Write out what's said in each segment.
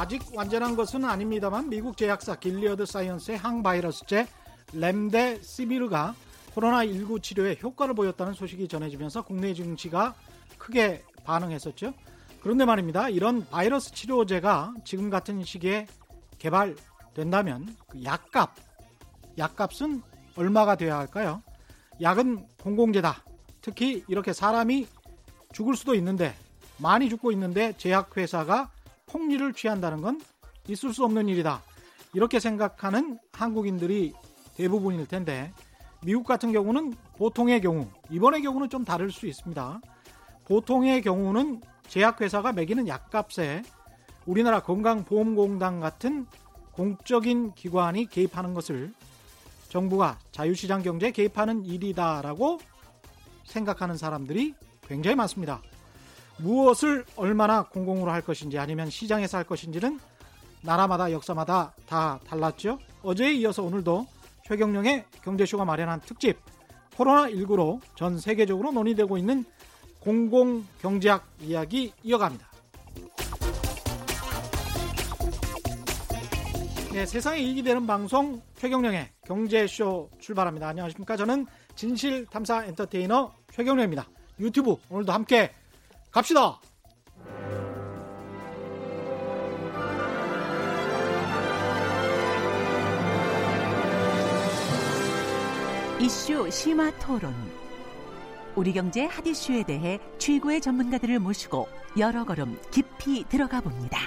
네, 아직 완전한 것은 아닙니다만 미국 제약사 길리어드 사이언스의 항바이러스제 렘데시비르가 코로나19 치료에 효과를 보였다는 소식이 전해지면서 국내 증시가 크게 반응했었죠. 그런데 말입니다. 이런 바이러스 치료제가 지금 같은 시기에 개발된다면 그 약값, 약값은 얼마가 되어야 할까요? 약은 공공재다. 특히 이렇게 사람이 죽을 수도 있는데 많이 죽고 있는데 제약회사가 폭리를 취한다는 건 있을 수 없는 일이다. 이렇게 생각하는 한국인들이 대부분일 텐데 미국 같은 경우는 보통의 경우 이번의 경우는 좀 다를 수 있습니다. 보통의 경우는 제약회사가 매기는 약값에 우리나라 건강보험공단 같은 공적인 기관이 개입하는 것을 정부가 자유시장 경제에 개입하는 일이다라고 생각하는 사람들이 굉장히 많습니다. 무엇을 얼마나 공공으로 할 것인지 아니면 시장에서 할 것인지는 나라마다 역사마다 다 달랐죠. 어제에 이어서 오늘도 최경령의 경제쇼가 마련한 특집 코로나19로 전 세계적으로 논의되고 있는 공공경제학 이야기 이어갑니다. 네, 세상에 이익이 되는 방송 최경령의 경제쇼 출발합니다. 안녕하십니까? 저는 진실탐사 엔터테이너 최경령입니다. 유튜브 오늘도 함께 갑시다. 이슈 심화 토론. 우리 경제 핫 이슈에 대해 최고의 전문가들을 모시고 여러 걸음 깊이 들어가 봅니다.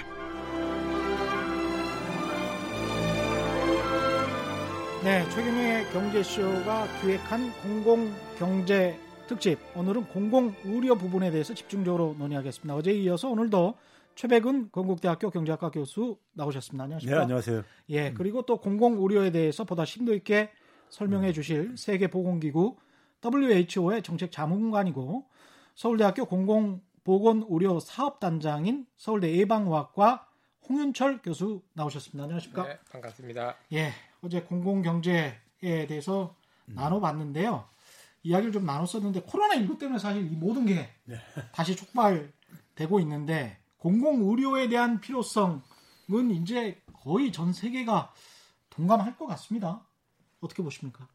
네, 최경영의 경제쇼가 기획한 공공경제 특집. 오늘은 공공의료 부분에 대해서 집중적으로 논의하겠습니다. 어제 이어서 오늘도 최백은 건국대학교 경제학과 교수 나오셨습니다. 안녕하십니까? 네, 안녕하세요. 예, 그리고 또 공공의료에 대해서 보다 심도 있게 설명해 주실 세계보건기구 WHO의 정책 자문관이고 서울대학교 공공보건의료 사업단장인 서울대 예방의학과 홍윤철 교수 나오셨습니다. 안녕하십니까? 네, 반갑습니다. 예, 어제 공공경제에 대해서 음. 나눠봤는데요. 이야기를 좀 나눴었는데 코로나19 때문에 사실 이 모든 게 네. 다시 촉발되고 있는데 공공의료에 대한 필요성은 이제 거의 전 세계가 동감할 것 같습니다. 어떻게 보십니까?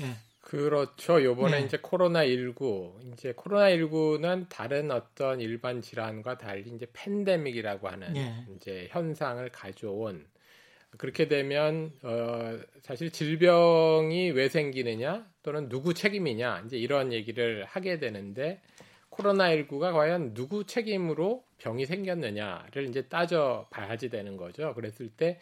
예. 그렇죠. 요번에 네. 이제 코로나19, 이제 코로나19는 다른 어떤 일반 질환과 달리 이제 팬데믹이라고 하는 네. 이제 현상을 가져온 그렇게 되면 어 사실 질병이 왜 생기느냐 또는 누구 책임이냐 이제 이런 얘기를 하게 되는데 코로나19가 과연 누구 책임으로 병이 생겼느냐를 이제 따져 봐야지 되는 거죠. 그랬을 때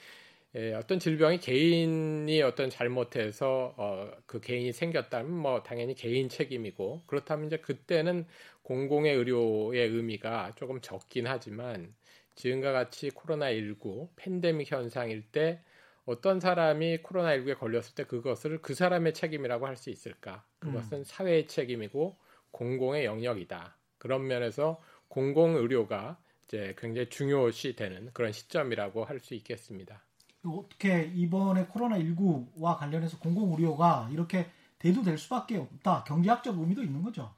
예, 어떤 질병이 개인이 어떤 잘못해서 어, 그 개인이 생겼다면 뭐 당연히 개인 책임이고 그렇다면 이제 그때는 공공의 의료의 의미가 조금 적긴 하지만 지금과 같이 코로나19 팬데믹 현상일 때 어떤 사람이 코로나19에 걸렸을 때 그것을 그 사람의 책임이라고 할 수 있을까? 그것은 음. 사회의 책임이고 공공의 영역이다. 그런 면에서 공공 의료가 이제 굉장히 중요시 되는 그런 시점이라고 할 수 있겠습니다. 어떻게 이번에 코로나19와 관련해서 공공 의료가 이렇게 대두될 수밖에 없다. 경제학적 의미도 있는 거죠.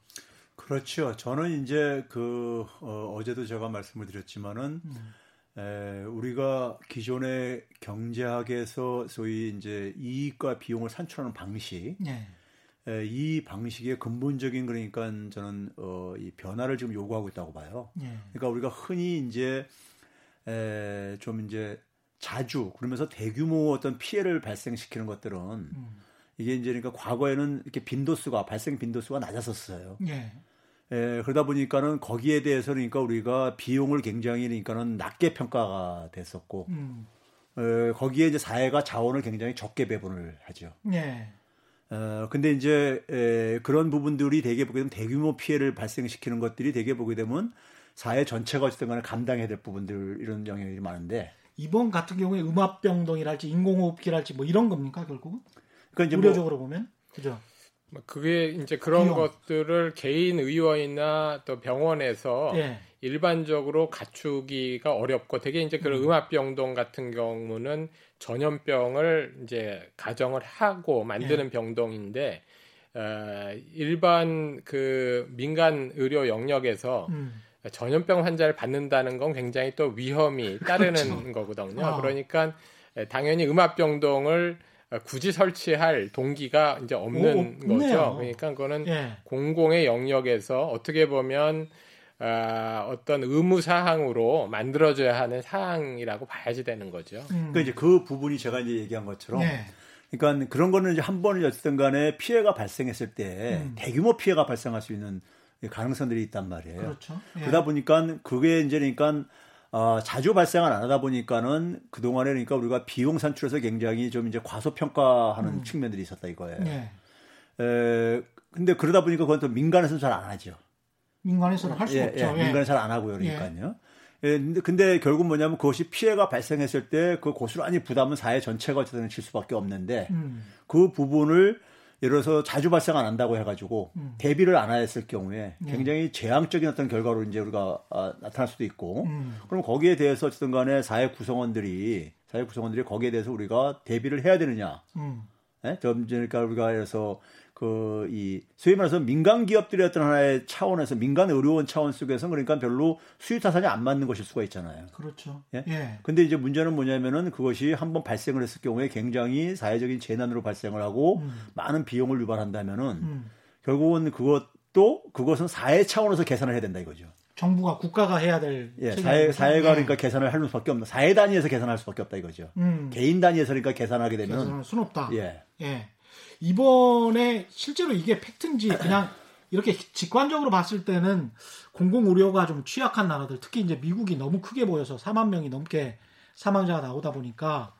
그렇죠. 저는 이제 그 어, 제도 제가 말씀을 드렸지만은 음. 에, 우리가 기존의 경제학에서 소위 이제 이익과 비용을 산출하는 방식, 네. 에, 이 방식의 근본적인 그러니까 저는 어, 이 변화를 지금 요구하고 있다고 봐요. 네. 그러니까 우리가 흔히 이제 에, 좀 이제 자주 그러면서 대규모 어떤 피해를 발생시키는 것들은 음. 이게 이제 그러니까 과거에는 이렇게 빈도수가 발생 빈도수가 낮았었어요. 예. 예, 그러다 보니까는 거기에 대해서 그러니까 우리가 비용을 굉장히 그러니까는 낮게 평가가 됐었고, 음. 예, 거기에 이제 사회가 자원을 굉장히 적게 배분을 하죠. 예. 어, 근데 이제 에, 그런 부분들이 대개 보게 되면 대규모 피해를 발생시키는 것들이 대개 보게 되면 사회 전체가 어쨌든 간에 감당해야 될 부분들 이런 영향이 많은데 이번 같은 경우에 음압병동이랄지 인공호흡기랄지 뭐 이런 겁니까 결국은? 그러니까 이제 의료적으로 뭐, 보면 그죠? 뭐 그게 이제 그런 비용. 것들을 개인 의원이나 또 병원에서 예. 일반적으로 갖추기가 어렵고 되게 이제 그런 음. 음압병동 같은 경우는 전염병을 이제 가정을 하고 만드는 예. 병동인데 어, 일반 그 민간 의료 영역에서 음. 전염병 환자를 받는다는 건 굉장히 또 위험이 따르는 그렇죠. 거거든요. 어. 그러니까 당연히 음압병동을 굳이 설치할 동기가 이제 없는 오, 거죠. 그러니까 그거는 예. 공공의 영역에서 어떻게 보면 어, 어떤 의무 사항으로 만들어져야 하는 사항이라고 봐야지 되는 거죠. 음. 그러니까 이제 그 부분이 제가 이제 얘기한 것처럼 예. 그러니까 그런 거는 이제 한 번은 어쨌든 간에 피해가 발생했을 때 음. 대규모 피해가 발생할 수 있는 가능성들이 있단 말이에요. 그렇죠. 예. 그러다 보니까 그게 이제 그러니까 어, 자주 발생을 안 하다 보니까는 그동안에 그러니까 우리가 비용 산출에서 굉장히 좀 이제 과소평가하는 음. 측면들이 있었다 이거예요. 예. 에, 근데 그러다 보니까 그건 또 민간에서는 잘 안 하죠. 민간에서는 할수 예, 없죠. 예, 민간에 잘 안 하고요. 그러니까요. 예. 근데, 근데 결국 뭐냐면 그것이 피해가 발생했을 때 그 고스란히 부담은 사회 전체가 어쨌든 질 수밖에 없는데 음. 그 부분을 예를 들어서 자주 발생 안 한다고 해가지고 음. 대비를 안 했을 경우에 네. 굉장히 재앙적인 어떤 결과로 이제 우리가 아, 나타날 수도 있고 음. 그럼 거기에 대해서 어쨌든 간에 사회 구성원들이 사회 구성원들이 거기에 대해서 우리가 대비를 해야 되느냐. 음. 네? 그러니까 우리가 그래서 그 이 소위 말해서 민간 기업들의 어떤 하나의 차원에서 민간 의료원 차원 속에서 그러니까 별로 수익 타산이 안 맞는 것일 수가 있잖아요. 그렇죠. 예. 예. 근데 이제 문제는 뭐냐면은 그것이 한번 발생을 했을 경우에 굉장히 사회적인 재난으로 발생을 하고 음. 많은 비용을 유발한다면은 음. 결국은 그것도 그것은 사회 차원에서 계산을 해야 된다 이거죠. 정부가 국가가 해야 될 예, 사회 사회가 네. 그러니까 계산을 할 수밖에 없는 사회 단위에서 계산할 수밖에 없다 이거죠. 음. 개인 단위에서 그러니까 계산하게 되면 수는 없다. 예. 예. 이번에 실제로 이게 팩트인지 그냥 이렇게 직관적으로 봤을 때는 공공 의료가 좀 취약한 나라들 특히 이제 미국이 너무 크게 보여서 4만 명이 넘게 사망자가 나오다 보니까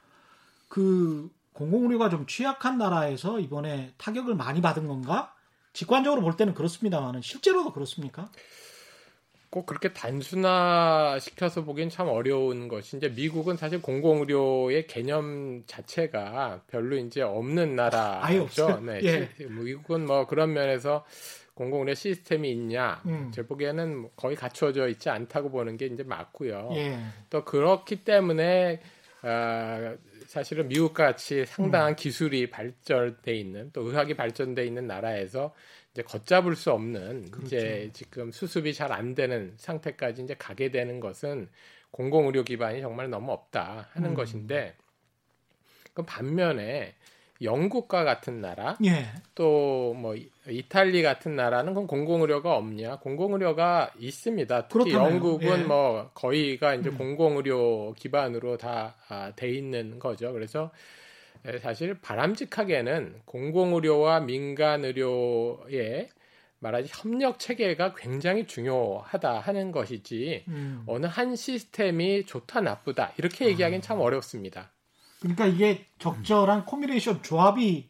그 공공 의료가 좀 취약한 나라에서 이번에 타격을 많이 받은 건가? 직관적으로 볼 때는 그렇습니다만은 실제로도 그렇습니까? 꼭 그렇게 단순화 시켜서 보기엔 참 어려운 것이 이제 미국은 사실 공공의료의 개념 자체가 별로 이제 없는 나라죠. 네. 예. 미국은 뭐 그런 면에서 공공의료 시스템이 있냐, 음. 제 보기에는 뭐 거의 갖춰져 있지 않다고 보는 게 이제 맞고요. 예. 또 그렇기 때문에 어, 사실은 미국과 같이 상당한 음. 기술이 발전돼 있는 또 의학이 발전돼 있는 나라에서 이제 걷잡을 수 없는 그렇죠. 이제 지금 수습이 잘 안 되는 상태까지 이제 가게 되는 것은 공공 의료 기반이 정말 너무 없다 하는 음. 것인데 그 반면에 영국과 같은 나라 예. 또뭐 이탈리 같은 나라는 그건 공공의료가 없냐 공공의료가 있습니다 특히 그렇다네요. 영국은 예. 뭐 거의가 이제 음. 공공의료 기반으로 다돼 아, 있는 거죠 그래서 예, 사실 바람직하게는 공공의료와 민간의료의 말하지 협력 체계가 굉장히 중요하다 하는 것이지 음. 어느 한 시스템이 좋다 나쁘다 이렇게 얘기하기는 참 아. 어렵습니다. 그러니까 이게 적절한 음. 코미네이션 조합이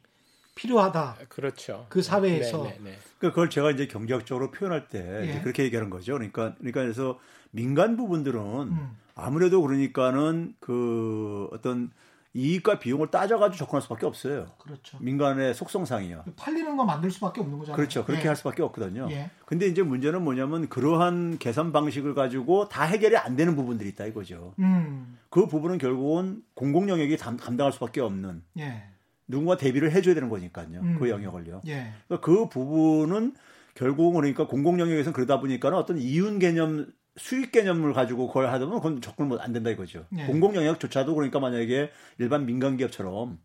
필요하다. 그렇죠. 그 사회에서. 네, 네, 네. 그러니까 그걸 제가 이제 경제학적으로 표현할 때 예. 그렇게 얘기하는 거죠. 그러니까 그러니까 그래서 민간 부분들은 음. 아무래도 그러니까는 그 어떤 이익과 비용을 따져가지고 접근할 수밖에 없어요. 그렇죠. 민간의 속성상이요. 팔리는 거 만들 수밖에 없는 거잖아요. 그렇죠. 그렇게 예. 할 수밖에 없거든요. 예. 근데 이제 문제는 뭐냐면 그러한 계산 방식을 가지고 다 해결이 안 되는 부분들이 있다 이거죠. 음. 그 부분은 결국은 공공 영역이 담, 당할 수밖에 없는. 예. 누군가 대비를 해줘야 되는 거니까요. 음. 그 영역을요. 예. 그러니까 그 부분은 결국은 그러니까 공공 영역에서는 그러다 보니까는 어떤 이윤 개념 수익 개념을 가지고 그걸 하다 보면 그건 접근 못 안 된다 이거죠. 네. 공공 영역조차도 그러니까 만약에 일반 민간 기업처럼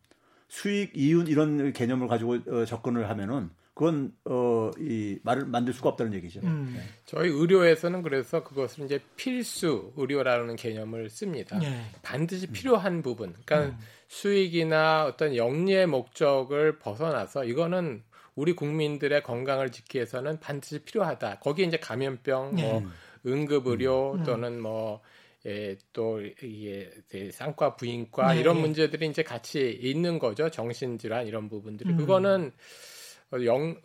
수익 이윤 이런 개념을 가지고 어, 접근을 하면은 그건 어, 이 말을 만들 수가 없다는 얘기죠. 음. 네. 저희 의료에서는 그래서 그것을 이제 필수 의료라는 개념을 씁니다. 네. 반드시 필요한 부분. 그러니까 음. 수익이나 어떤 영리의 목적을 벗어나서 이거는 우리 국민들의 건강을 지키기 위해서는 반드시 필요하다. 거기에 이제 감염병, 뭐 네. 응급 의료 음. 또는 뭐 예, 또 이게 쌍과 부인과 네. 이런 문제들이 이제 같이 있는 거죠. 정신질환 이런 부분들이. 음. 그거는 영,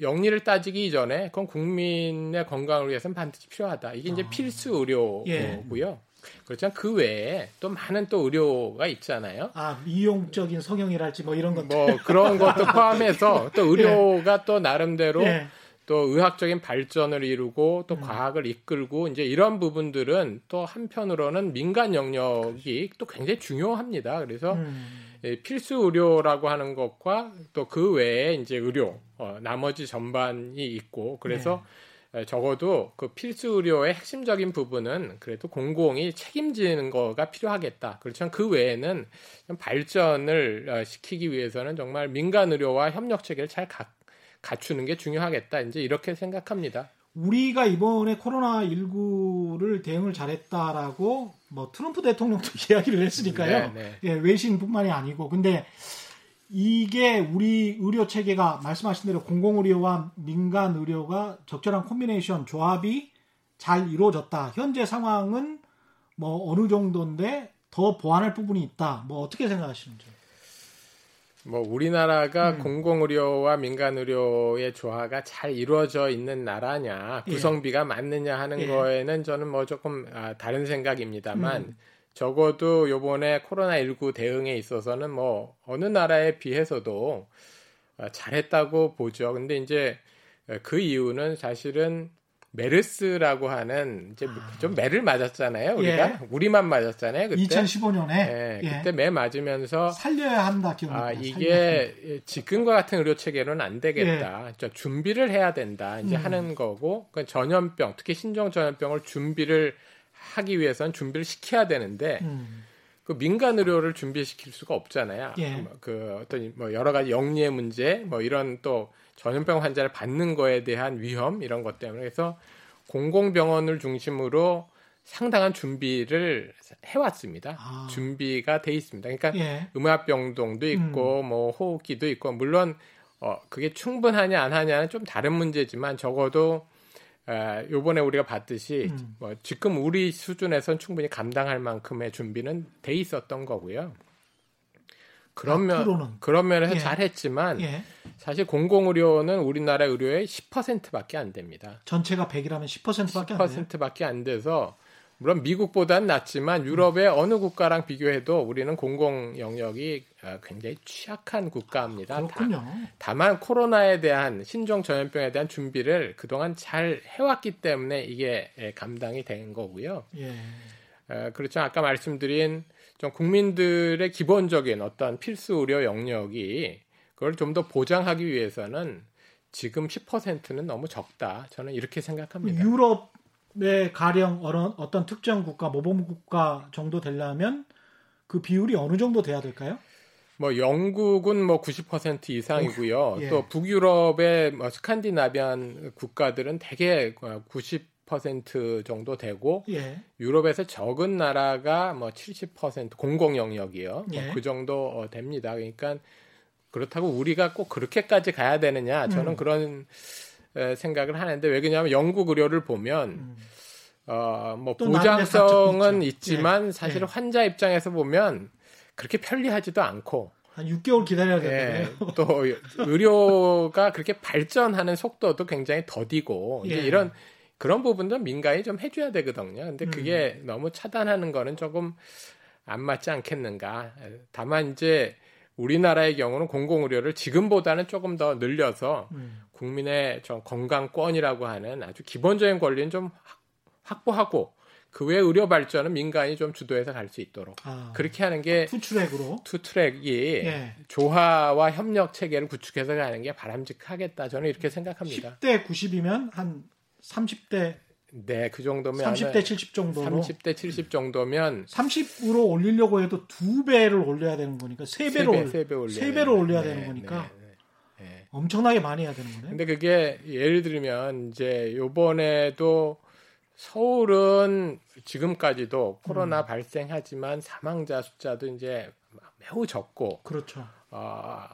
영리를 따지기 이전에 그건 국민의 건강을 위해서는 반드시 필요하다. 이게 이제 아. 필수 의료고요. 예. 그렇지만 그 외에 또 많은 또 의료가 있잖아요. 아 미용적인 성형이랄지 뭐 이런 것들. 뭐 그런 것도 포함해서 또 의료가 예. 또 나름대로 예. 또 의학적인 발전을 이루고 또 음. 과학을 이끌고 이제 이런 부분들은 또 한편으로는 민간 영역이 또 굉장히 중요합니다. 그래서 음. 예, 필수 의료라고 하는 것과 또 그 외에 이제 의료 어, 나머지 전반이 있고 그래서 적어도 그 필수 의료의 핵심적인 부분은 그래도 공공이 책임지는 거가 필요하겠다. 그렇지만 그 외에는 발전을 어, 시키기 위해서는 정말 민간 의료와 협력 체계를 잘 가, 갖추는 게 중요하겠다. 이제 이렇게 생각합니다. 우리가 이번에 코로나 19를 대응을 잘했다라고 뭐 트럼프 대통령도 이야기를 했으니까요. 네, 네. 예, 외신뿐만이 아니고 근데 이게 우리 의료 체계가 말씀하신 대로 공공 의료와 민간 의료가 적절한 콤비네이션 조합이 잘 이루어졌다. 현재 상황은 뭐 어느 정도인데 더 보완할 부분이 있다. 뭐 어떻게 생각하시는지? 뭐 우리나라가 음. 공공의료와 민간의료의 조화가 잘 이루어져 있는 나라냐 예. 구성비가 예. 맞느냐 하는 예. 거에는 저는 뭐 조금 아, 다른 생각입니다만 음. 적어도 요번에 코로나19 대응에 있어서는 뭐 어느 나라에 비해서도 어, 잘했다고 보죠. 근데 이제 그 이유는 사실은 메르스라고 하는 이제 아. 좀 매를 맞았잖아요. 우리가 예. 우리만 맞았잖아요. 그때 2015년에 예, 예. 그때 매 맞으면서 살려야 한다 기억나. 아 이게 지금과 같은 의료 체계로는 안 되겠다. 예. 준비를 해야 된다. 이제 음. 하는 거고 그 전염병 특히 신종 전염병을 준비를 하기 위해서는 준비를 시켜야 되는데 음. 그 민간 의료를 준비시킬 수가 없잖아요. 예. 뭐그 어떤 뭐 여러 가지 영리의 문제, 뭐 이런 또 전염병 환자를 받는 거에 대한 위험 이런 것 때문에 그래서 공공병원을 중심으로 상당한 준비를 해왔습니다. 아. 준비가 돼 있습니다. 그러니까 예. 음압병동도 있고 음. 뭐 호흡기도 있고 물론 어 그게 충분하냐 안 하냐는 좀 다른 문제지만 적어도 에, 요번에 우리가 봤듯이 음. 뭐 지금 우리 수준에선 충분히 감당할 만큼의 준비는 돼 있었던 거고요. 그러면 그런 면에서 예. 잘했지만 예. 사실 공공의료는 우리나라 의료의 10%밖에 안 됩니다. 전체가 100이라면 10%밖에 10%밖에 안 돼서 물론 미국보다는 낫지만 유럽의 음. 어느 국가랑 비교해도 우리는 공공 영역이 어, 굉장히 취약한 국가입니다. 그렇군요. 다, 만 코로나에 대한 신종 전염병에 대한 준비를 그동안 잘 해왔기 때문에 이게 예, 감당이 된 거고요. 예. 어, 그렇죠. 아까 말씀드린 좀 국민들의 기본적인 어떤 필수 의료 영역이 그걸 좀 더 보장하기 위해서는 지금 10%는 너무 적다. 저는 이렇게 생각합니다. 유럽 의 가령 어떤 특정 국가 모범 국가 정도 되려면 그 비율이 어느 정도 돼야 될까요? 뭐 영국은 뭐 90% 이상이고요. 예. 또 북유럽의 뭐 스칸디나비안 국가들은 대개 90% 정도 되고 예. 유럽에서 적은 나라가 뭐 70% 공공 영역이요. 예. 뭐그 정도 어, 됩니다. 그러니까 그렇다고 우리가 꼭 그렇게까지 가야 되느냐? 저는 음. 그런 생각을 하는데 왜 그러냐면 영국 의료를 보면 음. 어뭐 보장성은 있지만 예. 사실 은 예. 환자 입장에서 보면 그렇게 편리하지도 않고 한 6개월 기다려야겠네요. 예, 또 의료가 그렇게 발전하는 속도도 굉장히 더디고 이제 예. 이런 그런 부분도 민간이 좀 해줘야 되거든요. 근데 그게 음. 너무 차단하는 거는 조금 안 맞지 않겠는가. 다만 이제 우리나라의 경우는 공공의료를 지금보다는 조금 더 늘려서 음. 국민의 좀 건강권이라고 하는 아주 기본적인 권리는 좀 확보하고 그 외 의료 발전은 민간이 좀 주도해서 갈 수 있도록 아, 그렇게 하는 게 투트랙으로 투트랙이 예. 조화와 협력 체계를 구축해서 가는 게 바람직하겠다 저는 이렇게 생각합니다. 10대 90이면 한 30대 네, 그 정도면 30대 70 정도로 30대 70 정도면 30으로 올리려고 해도 두 배를 올려야 되는 거니까 세 배로 세, 배, 세, 배 올려 세 배로 올려야 네, 되는 거니까 네, 네, 네, 엄청나게 많이 해야 되는 거네. 근데 그게 예를 들면 이제 요번에도 서울은 지금까지도 코로나 음. 발생하지만 사망자 숫자도 이제 매우 적고 그렇죠. 어,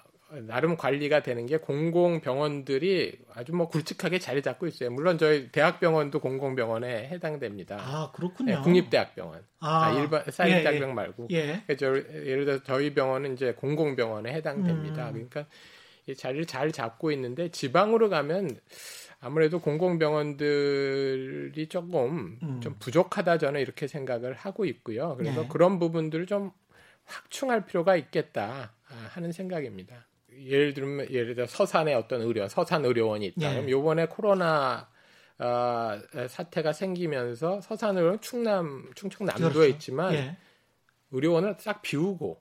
나름 관리가 되는 게 공공병원들이 아주 뭐 굵직하게 자리 잡고 있어요. 물론 저희 대학병원도 공공병원에 해당됩니다. 아 그렇군요. 네, 국립대학병원. 아, 아 일반 사이드 예, 대학병 예. 말고. 예. 저, 예를 들어 저희 병원은 이제 공공병원에 해당됩니다. 음. 그러니까 이 자리를 잘 잡고 있는데 지방으로 가면 아무래도 공공병원들이 조금 음. 좀 부족하다 저는 이렇게 생각을 하고 있고요. 그래서 네. 그런 부분들을 좀 확충할 필요가 있겠다 하는 생각입니다. 예를 들면 예를 들어 서산에 어떤 의료 서산 의료원이 있다. 예. 그럼 요번에 코로나 어, 사태가 생기면서 서산 의료원 충남 충청 남도에 그렇죠. 있지만 예. 의료원을 싹 비우고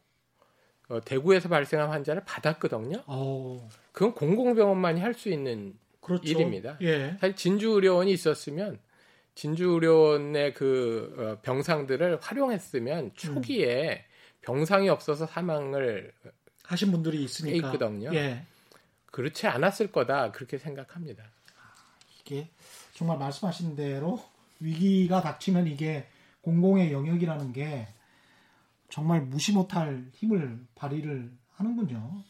어, 대구에서 발생한 환자를 받았거든요. 오. 그건 공공병원만이 할 수 있는 그렇죠. 일입니다. 예. 사실 진주 의료원이 있었으면 진주 의료원의 그 어, 병상들을 활용했으면 초기에 음. 병상이 없어서 사망을 하신 분들이 있으니까 있거든요. 예. 그렇지 않았을 거다 그렇게 생각합니다. 이게 정말 말씀하신 대로 위기가 닥치면 이게 공공의 영역이라는 게 정말 무시 못할 힘을 발휘를 하는군요.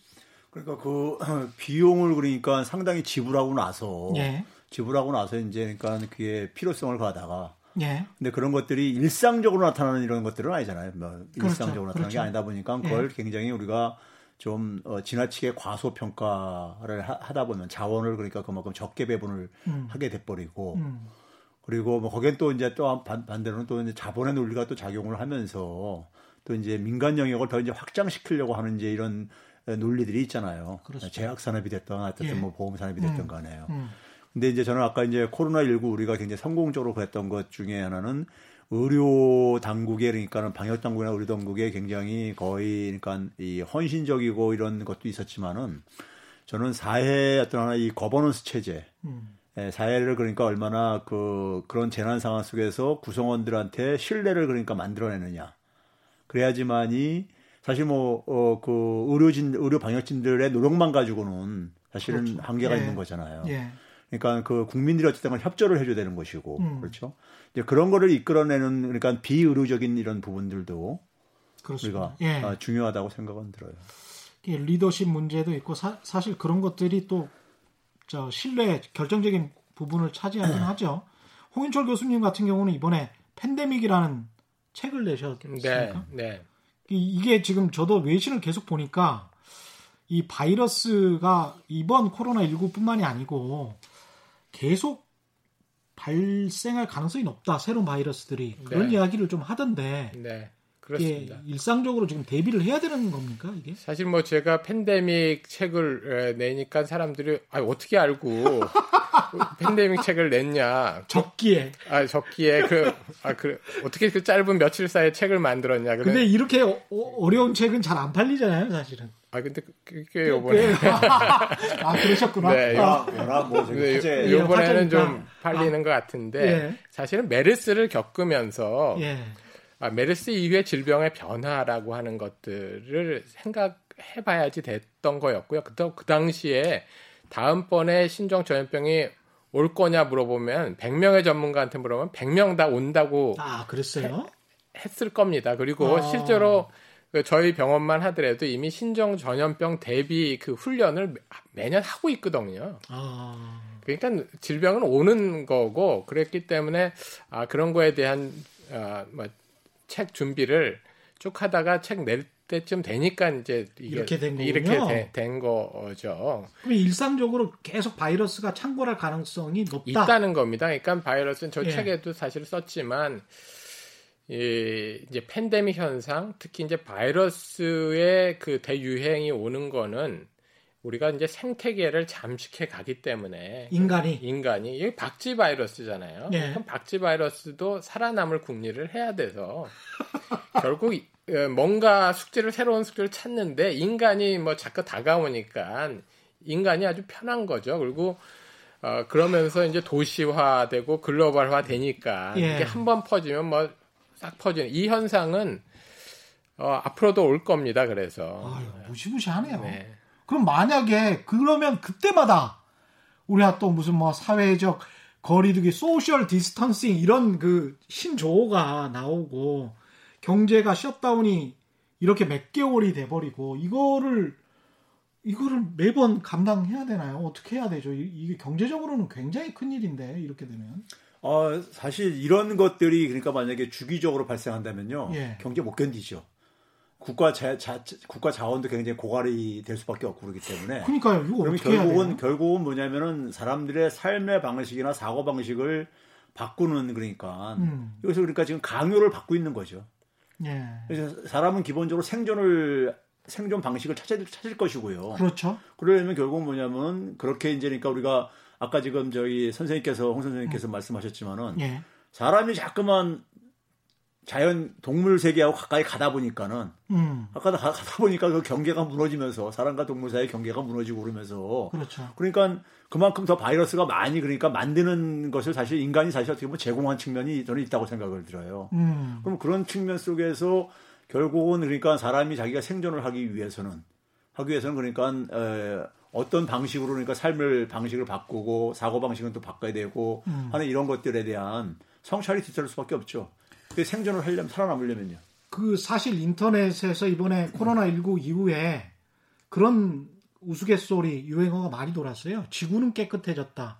그러니까 그 비용을 그러니까 상당히 지불하고 나서 예. 지불하고 나서 이제 그러니까 그게 필요성을 가다가 예. 근데 그런 것들이 일상적으로 나타나는 이런 것들은 아니잖아요. 뭐 그렇죠. 일상적으로 나타나는 그렇죠. 게 아니다 보니까 그걸 예. 굉장히 우리가 좀 어, 지나치게 과소평가를 하, 다 보면 자원을 그러니까 그만큼 적게 배분을 음. 하게 돼버리고 음. 그리고 뭐 거기엔 또 이제 또 반, 반대로는 또 이제 자본의 논리가 또 작용을 하면서 또 이제 민간 영역을 더 이제 확장시키려고 하는 이제 이런 논리들이 있잖아요. 그렇습니다. 제약 산업이 됐던 어쨌든 예. 뭐 보험 산업이 됐던 음. 간에요. 음. 근데 이제 저는 아까 이제 코로나 19 우리가 굉장히 성공적으로 그랬던 것 중에 하나는 의료 당국에 그러니까는 방역 당국이나 의료 당국에 굉장히 거의 그러니까 이 헌신적이고 이런 것도 있었지만은 저는 사회 어떤 하나 이 거버넌스 체제 음. 예, 사회를 그러니까 얼마나 그 그런 재난 상황 속에서 구성원들한테 신뢰를 그러니까 만들어내느냐 그래야지만이 사실 뭐 어 그 의료진 의료 방역진들의 노력만 가지고는 사실은 그렇죠. 한계가 예. 있는 거잖아요. 예. 그러니까 그 국민들이 어쨌든 협조를 해줘야 되는 것이고 음. 그렇죠. 이제 그런 거를 이끌어내는 그러니까 비의료적인 이런 부분들도 그렇습니다. 우리가 예. 아, 중요하다고 생각은 들어요. 리더십 문제도 있고 사, 실 그런 것들이 또 저 신뢰 결정적인 부분을 차지하긴 하죠. 홍인철 교수님 같은 경우는 이번에 팬데믹이라는 책을 내셨습니까? 네, 네. 이게 지금 저도 외신을 계속 보니까 이 바이러스가 이번 코로나 19뿐만이 아니고 계속 발생할 가능성이 높다. 새로운 바이러스들이 그런 네. 이야기를 좀 하던데. 네. 그렇습니다. 일상적으로 지금 대비를 해야 되는 겁니까 이게? 사실 뭐 제가 팬데믹 책을 내니까 사람들이 아 어떻게 알고 팬데믹 책을 냈냐? 적기에. 아 적기에 그아 그 어떻게 그 짧은 며칠 사이에 책을 만들었냐? 그래. 근데 이렇게 어, 려운 책은 잘 안 팔리잖아요, 사실은. 아 근데 그게 요번에 아 그러셨구나. 네, 요, 아. 뭐 네, 요번에는 좀 팔리는 아. 것 같은데 예. 사실은 메르스를 겪으면서 예. 아, 메르스 이후의 질병의 변화라고 하는 것들을 생각해봐야지 됐던 거였고요. 그, 그 당시에 다음번에 신종 전염병이 올 거냐 물어보면 100명의 전문가한테 물어보면 100명 다 온다고 아 그랬어요? 해, 했을 겁니다. 그리고 아. 실제로 그 저희 병원만 하더라도 이미 신종 전염병 대비 그 훈련을 매년 하고 있거든요. 아. 그러니까 질병은 오는 거고 그랬기 때문에 아 그런 거에 대한 아, 뭐책 준비를 쭉 하다가 책 낼 때쯤 되니까 이제 이렇게 된 거군요. 이렇게 되, 된 거죠. 그럼 일상적으로 계속 바이러스가 창궐할 가능성이 높다. 있다는 겁니다. 그러니까 바이러스는 저 예. 책에도 사실 썼지만 이 이제 팬데믹 현상, 특히 이제 바이러스의 그 대유행이 오는 거는 우리가 이제 생태계를 잠식해 가기 때문에 인간이 인간이 이게 박쥐 바이러스잖아요. 네. 그럼 박쥐 바이러스도 살아남을 궁리를 해야 돼서 결국 어, 뭔가 숙제를 새로운 숙제를 찾는데 인간이 뭐 자꾸 다가오니까 인간이 아주 편한 거죠. 그리고 어, 그러면서 이제 도시화되고 글로벌화 되니까 예. 이게 한 번 퍼지면 뭐 싹 퍼지는 이 현상은 어, 앞으로도 올 겁니다. 그래서 아유, 무시무시하네요. 네. 그럼 만약에 그러면 그때마다 우리가 또 무슨 뭐 사회적 거리두기, social distancing 이런 그 신조어가 나오고 경제가 shutdown이 이렇게 몇 개월이 돼버리고 이거를 이거를 매번 감당해야 되나요? 어떻게 해야 되죠? 이게 경제적으로는 굉장히 큰 일인데 이렇게 되면. 어 사실 이런 것들이 그러니까 만약에 주기적으로 발생한다면요 예. 경제 못 견디죠. 국가 자, 자, 국가 자원도 굉장히 고갈이 될 수밖에 없고 그렇기 때문에. 그러니까요. 이거 어떻게 결국은 결국은 뭐냐면은 사람들의 삶의 방식이나 사고 방식을 바꾸는 그러니까 음. 여기서 그러니까 지금 강요를 받고 있는 거죠. 예. 그래서 사람은 기본적으로 생존을 생존 방식을 찾을 찾을 것이고요. 그렇죠. 그러려면 결국은 뭐냐면 그렇게 이제 그러니까 우리가 아까 지금 저희 선생님께서 홍 선생님께서 음. 말씀하셨지만은 예. 사람이 자꾸만 자연 동물 세계하고 가까이 가다 보니까는 음. 아까 가다 보니까 그 경계가 무너지면서 사람과 동물 사이의 경계가 무너지고 그러면서 그렇죠. 그러니까 그만큼 더 바이러스가 많이 그러니까 만드는 것을 사실 인간이 사실 어떻게 보면 제공한 측면이 저는 있다고 생각을 들어요. 음. 그럼 그런 측면 속에서 결국은 그러니까 사람이 자기가 생존을 하기 위해서는 하기 위해서는 그러니까 에, 어떤 방식으로 그러니까 삶을 방식을 바꾸고 사고 방식은 또 바꿔야 되고 음. 하는 이런 것들에 대한 성찰이 뒤따를 수밖에 없죠. 그 생존을 하려면 살아남으려면요. 그 사실 인터넷에서 이번에 코로나 19 이후에 그런 우스갯소리 유행어가 많이 돌았어요. 지구는 깨끗해졌다.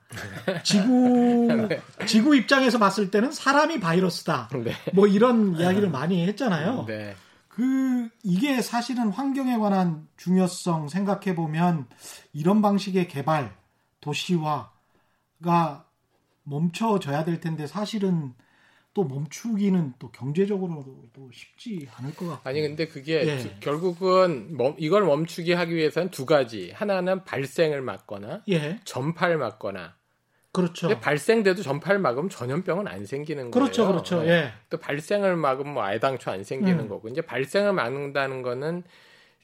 지구 네. 지구 입장에서 봤을 때는 사람이 바이러스다. 네. 뭐 이런 이야기를 많이 했잖아요. 네. 그 이게 사실은 환경에 관한 중요성 생각해 보면 이런 방식의 개발 도시화가 멈춰져야 될 텐데 사실은 또 멈추기는 또 경제적으로도 쉽지 않을 것 같고. 아니 근데 그게 예. 결국은 멈, 이걸 멈추게 하기 위해서는 두 가지. 하나는 발생을 막거나 예. 전파를 막거나. 그렇죠. 발생돼도 전파를 막으면 전염병은 안 생기는 그렇죠, 거예요. 그렇죠, 그렇죠. 예. 또 발생을 막으면 뭐 애당초 안 생기는 음. 거고. 이제 발생을 막는다는 거는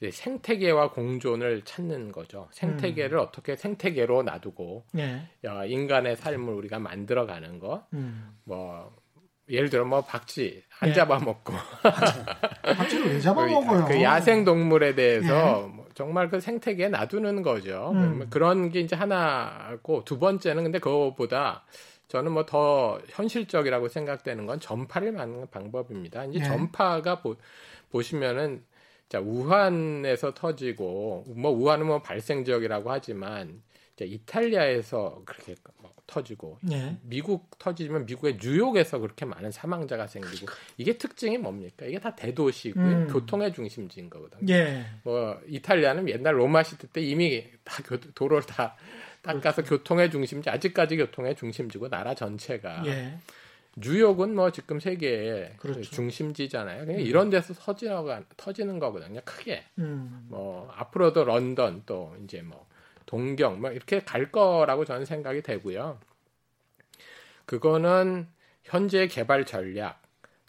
생태계와 공존을 찾는 거죠. 생태계를 음. 어떻게 생태계로 놔두고 예. 인간의 삶을 우리가 만들어가는 거. 음. 뭐 예를 들어 뭐 박쥐 안 예. 잡아먹고 박쥐를 왜 잡아먹어요? 그 야생 동물에 대해서 예. 뭐 정말 그 생태계에 놔두는 거죠. 음. 그런 게 이제 하나고 두 번째는 근데 그거보다 저는 뭐 더 현실적이라고 생각되는 건 전파를 막는 방법입니다. 이제 예. 전파가 보, 보시면은 자 우한에서 터지고 뭐 우한은 뭐 발생 지역이라고 하지만 이탈리아에서 그렇게 터지고 예. 미국 터지면 미국의 뉴욕에서 그렇게 많은 사망자가 생기고 이게 특징이 뭡니까? 이게 다 대도시고요. 음. 교통의 중심지인 거거든요. 예. 뭐 이탈리아는 옛날 로마 시대 때 이미 다 교, 도로를 다 닦아서 그렇죠. 교통의 중심지 아직까지 교통의 중심지고 나라 전체가 예. 뉴욕은 뭐 지금 세계의 그렇죠. 중심지잖아요. 그러니까 음. 이런 데서 터지는, 터지는 거거든요. 크게. 음. 뭐 앞으로도 런던 또 이제 뭐 동경 뭐 이렇게 갈 거라고 저는 생각이 되고요. 그거는 현재 개발 전략,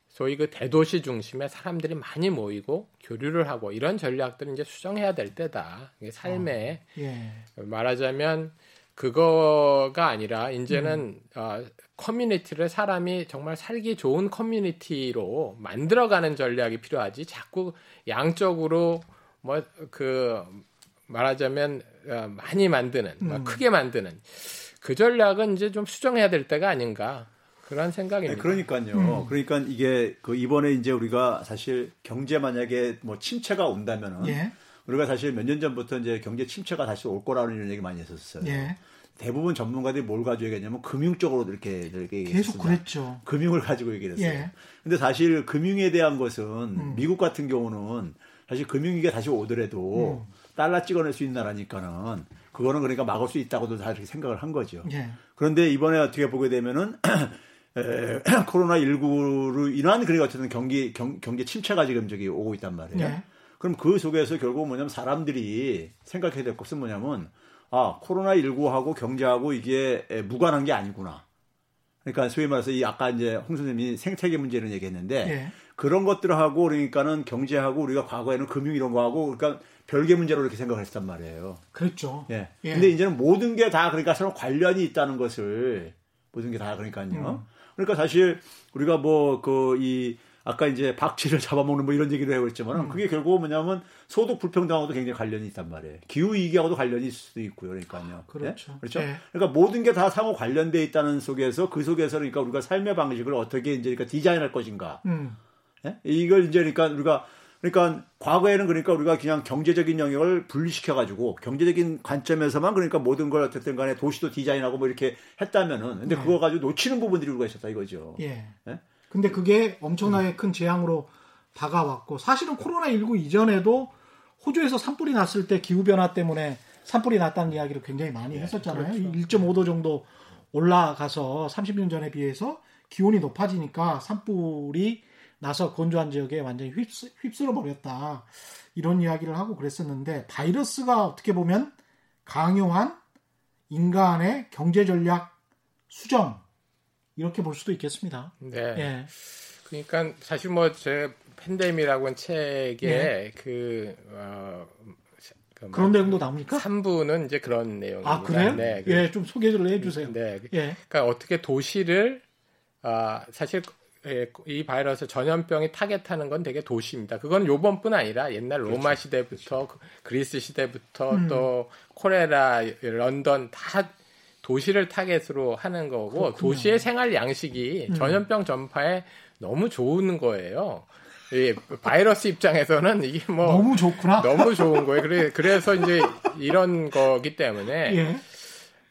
소위 그 대도시 중심에 사람들이 많이 모이고 교류를 하고 이런 전략들은 이제 수정해야 될 때다. 이게 삶에 어, 예. 말하자면 그거가 아니라 이제는 음. 어, 커뮤니티를 사람이 정말 살기 좋은 커뮤니티로 만들어가는 전략이 필요하지. 자꾸 양쪽으로 뭐 그 말하자면 어, 많이 만드는, 음. 크게 만드는 그 전략은 이제 좀 수정해야 될 때가 아닌가 그런 생각입니다. 네, 그러니까요. 음. 그러니까 이게 그 이번에 이제 우리가 사실 경제 만약에 뭐 침체가 온다면은 예. 우리가 사실 몇 년 전부터 이제 경제 침체가 다시 올 거라는 이런 얘기 많이 했었어요. 예. 대부분 전문가들이 뭘 가지고 얘기했냐면 금융 쪽으로 이렇게 이렇게 계속 그랬죠. 금융을 가지고 얘기를 했어요. 예. 근데 사실 금융에 대한 것은 음. 미국 같은 경우는 사실 금융위기가 다시 오더라도 음. 달러 찍어낼 수 있는 나라니까는 그거는 그러니까 막을 수 있다고도 다 이렇게 생각을 한 거죠. 예. 그런데 이번에 어떻게 보게 되면은 에, 코로나 19로 인한 그러니까 어쨌든 경기 경, 경제 침체가 지금 저기 오고 있단 말이에요. 예. 그럼 그 속에서 결국 뭐냐면 사람들이 생각해야 될 것은 뭐냐면 아 코로나 19하고 경제하고 이게 무관한 게 아니구나. 그러니까 소위 말해서 이 아까 이제 홍 선생님이 생태계 문제를 얘기했는데 예. 그런 것들하고 그러니까는 경제하고 우리가 과거에는 금융 이런 거하고 그러니까 별개 문제로 이렇게 생각을 했단 말이에요. 그렇죠. 예. 예. 근데 이제는 모든 게 다 그러니까 서로 관련이 있다는 것을 모든 게 다 그러니까요. 음. 그러니까 사실 우리가 뭐 그 이 아까 이제 박쥐를 잡아먹는 뭐 이런 얘기를 해보했지만 음. 그게 결국 뭐냐면 소득 불평등하고도 굉장히 관련이 있단 말이에요. 기후 위기하고도 관련이 있을 수도 있고요. 그러니까요. 그렇죠. 네? 그렇죠. 네. 그러니까 모든 게 다 상호 관련돼 있다는 속에서 그 속에서 그러니까 우리가 삶의 방식을 어떻게 이제 그러니까 디자인할 것인가. 음. 네? 이걸 이제 그러니까 우리가 그러니까 과거에는 그러니까 우리가 그냥 경제적인 영역을 분리시켜 가지고 경제적인 관점에서만 그러니까 모든 걸 어쨌든 간에 도시도 디자인하고 뭐 이렇게 했다면은 근데 네. 그거 가지고 놓치는 부분들이 우리가 있었다 이거죠. 예. 네? 근데 그게 엄청나게 음. 큰 재앙으로 다가왔고 사실은 코로나 19 이전에도 호주에서 산불이 났을 때 기후 변화 때문에 산불이 났다는 이야기를 굉장히 많이 네, 했었잖아요. 그렇죠. 1.5도 정도 올라가서 30년 전에 비해서 기온이 높아지니까 산불이 나서 건조한 지역에 완전히 휩쓸, 휩쓸어 버렸다. 이런 이야기를 하고 그랬었는데 바이러스가 어떻게 보면 강요한 인간의 경제 전략 수정 이렇게 볼 수도 있겠습니다. 네. 예. 그러니까 사실 뭐 제 팬데믹이라고 한 책에 예. 그 어, 그 그런 내용도 나옵니까? 3부는 이제 그런 내용입니다. 아 그래요? 네. 그 예, 좀 소개를 해주세요. 네. 예. 그러니까 어떻게 도시를 아 사실 예, 이 바이러스 전염병이 타겟하는 건 되게 도시입니다. 그건 요번뿐 아니라 옛날 로마 그렇죠. 시대부터 그렇죠. 그리스 시대부터 음. 또 코레라, 런던 다 도시를 타겟으로 하는 거고 그렇군요. 도시의 생활 양식이 음. 전염병 전파에 너무 좋은 거예요. 이 바이러스 입장에서는 이게 뭐 너무 좋구나. 너무 좋은 거예요. 그래 그래서 이제 이런 거기 때문에 예.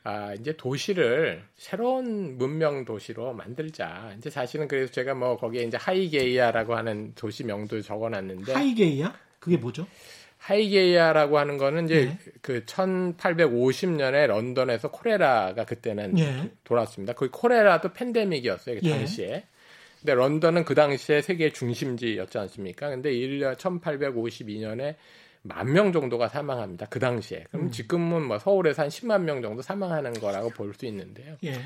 아, 이제 도시를 새로운 문명 도시로 만들자. 이제 사실은 그래서 제가 뭐 거기에 이제 하이게이아라고 하는 도시 명도 적어 놨는데 하이게이아? 그게 뭐죠? 하이게이아라고 하는 거는 이제 예. 그 1850년에 런던에서 코레라가 그때는 예. 돌았습니다. 그 코레라도 팬데믹이었어요. 그 당시에. 예. 근데 런던은 그 당시에 세계 중심지였지 않습니까? 근데 1년 1852년에 만 명 정도가 사망합니다. 그 당시에. 그럼 음. 지금은 뭐 서울에서 한 10만 명 정도 사망하는 거라고 볼 수 있는데요. 예.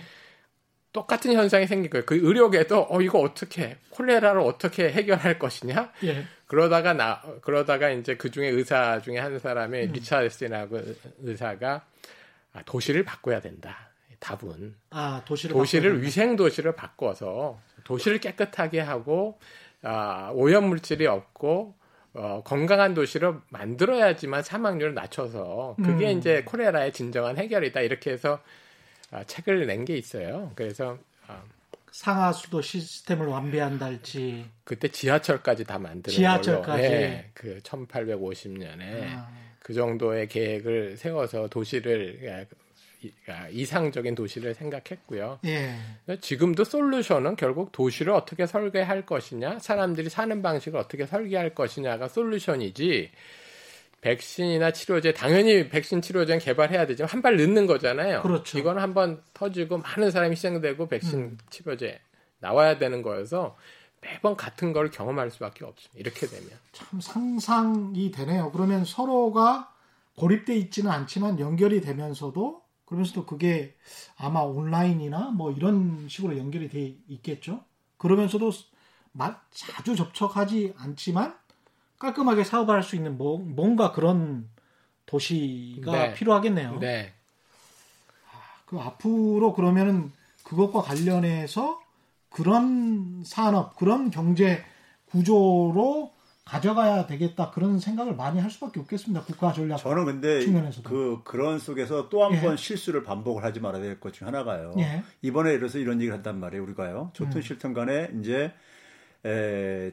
똑같은 현상이 생길 거예요. 그 의료계도 어 이거 어떻게 콜레라를 어떻게 해결할 것이냐? 예. 그러다가 나 그러다가 이제 그 중에 의사 중에 한 사람이 음. 리차드슨하고 의사가 아, 도시를 바꿔야 된다. 답은 아 도시를 도시를 위생 도시를 바꿔서 도시를 깨끗하게 하고 아, 오염 물질이 없고 어, 건강한 도시를 만들어야지만 사망률을 낮춰서 그게 음. 이제 코레라의 진정한 해결이다 이렇게 해서 아, 책을 낸 게 있어요. 그래서 아, 상하 수도 시스템을 완비한달지 그때 지하철까지 다 만드는 지하철까지 네, 그 1850년에 아. 그 정도의 계획을 세워서 도시를 예, 아, 이상적인 도시를 생각했고요. 예. 지금도 솔루션은 결국 도시를 어떻게 설계할 것이냐, 사람들이 사는 방식을 어떻게 설계할 것이냐가 솔루션이지. 백신이나 치료제 당연히 백신 치료제는 개발해야 되지만 한 발 늦는 거잖아요. 그렇죠. 이거는 한번 터지고 많은 사람이 희생되고 백신 음. 치료제 나와야 되는 거여서 매번 같은 걸 경험할 수밖에 없습니다. 이렇게 되면 참 상상이 되네요. 그러면 서로가 고립돼 있지는 않지만 연결이 되면서도 그러면서도 그게 아마 온라인이나 뭐 이런 식으로 연결이 돼 있겠죠. 그러면서도 자주 접촉하지 않지만 깔끔하게 사업을 할수 있는 뭐, 뭔가 그런 도시가 네. 필요하겠네요. 네. 아, 그 앞으로 그러면은 그것과 관련해서 그런 산업, 그런 경제 구조로 가져가야 되겠다 그런 생각을 많이 할 수밖에 없겠습니다. 국가 전략 저는 근데 측면에서도. 그 그런 속에서 또 한번 예. 실수를 반복을 하지 말아야 될 것 중 하나가요. 예. 이번에 들어서 이런 얘기를 한단 말이에요. 우리가요. 좋든 음. 싫든 간에 이제 에,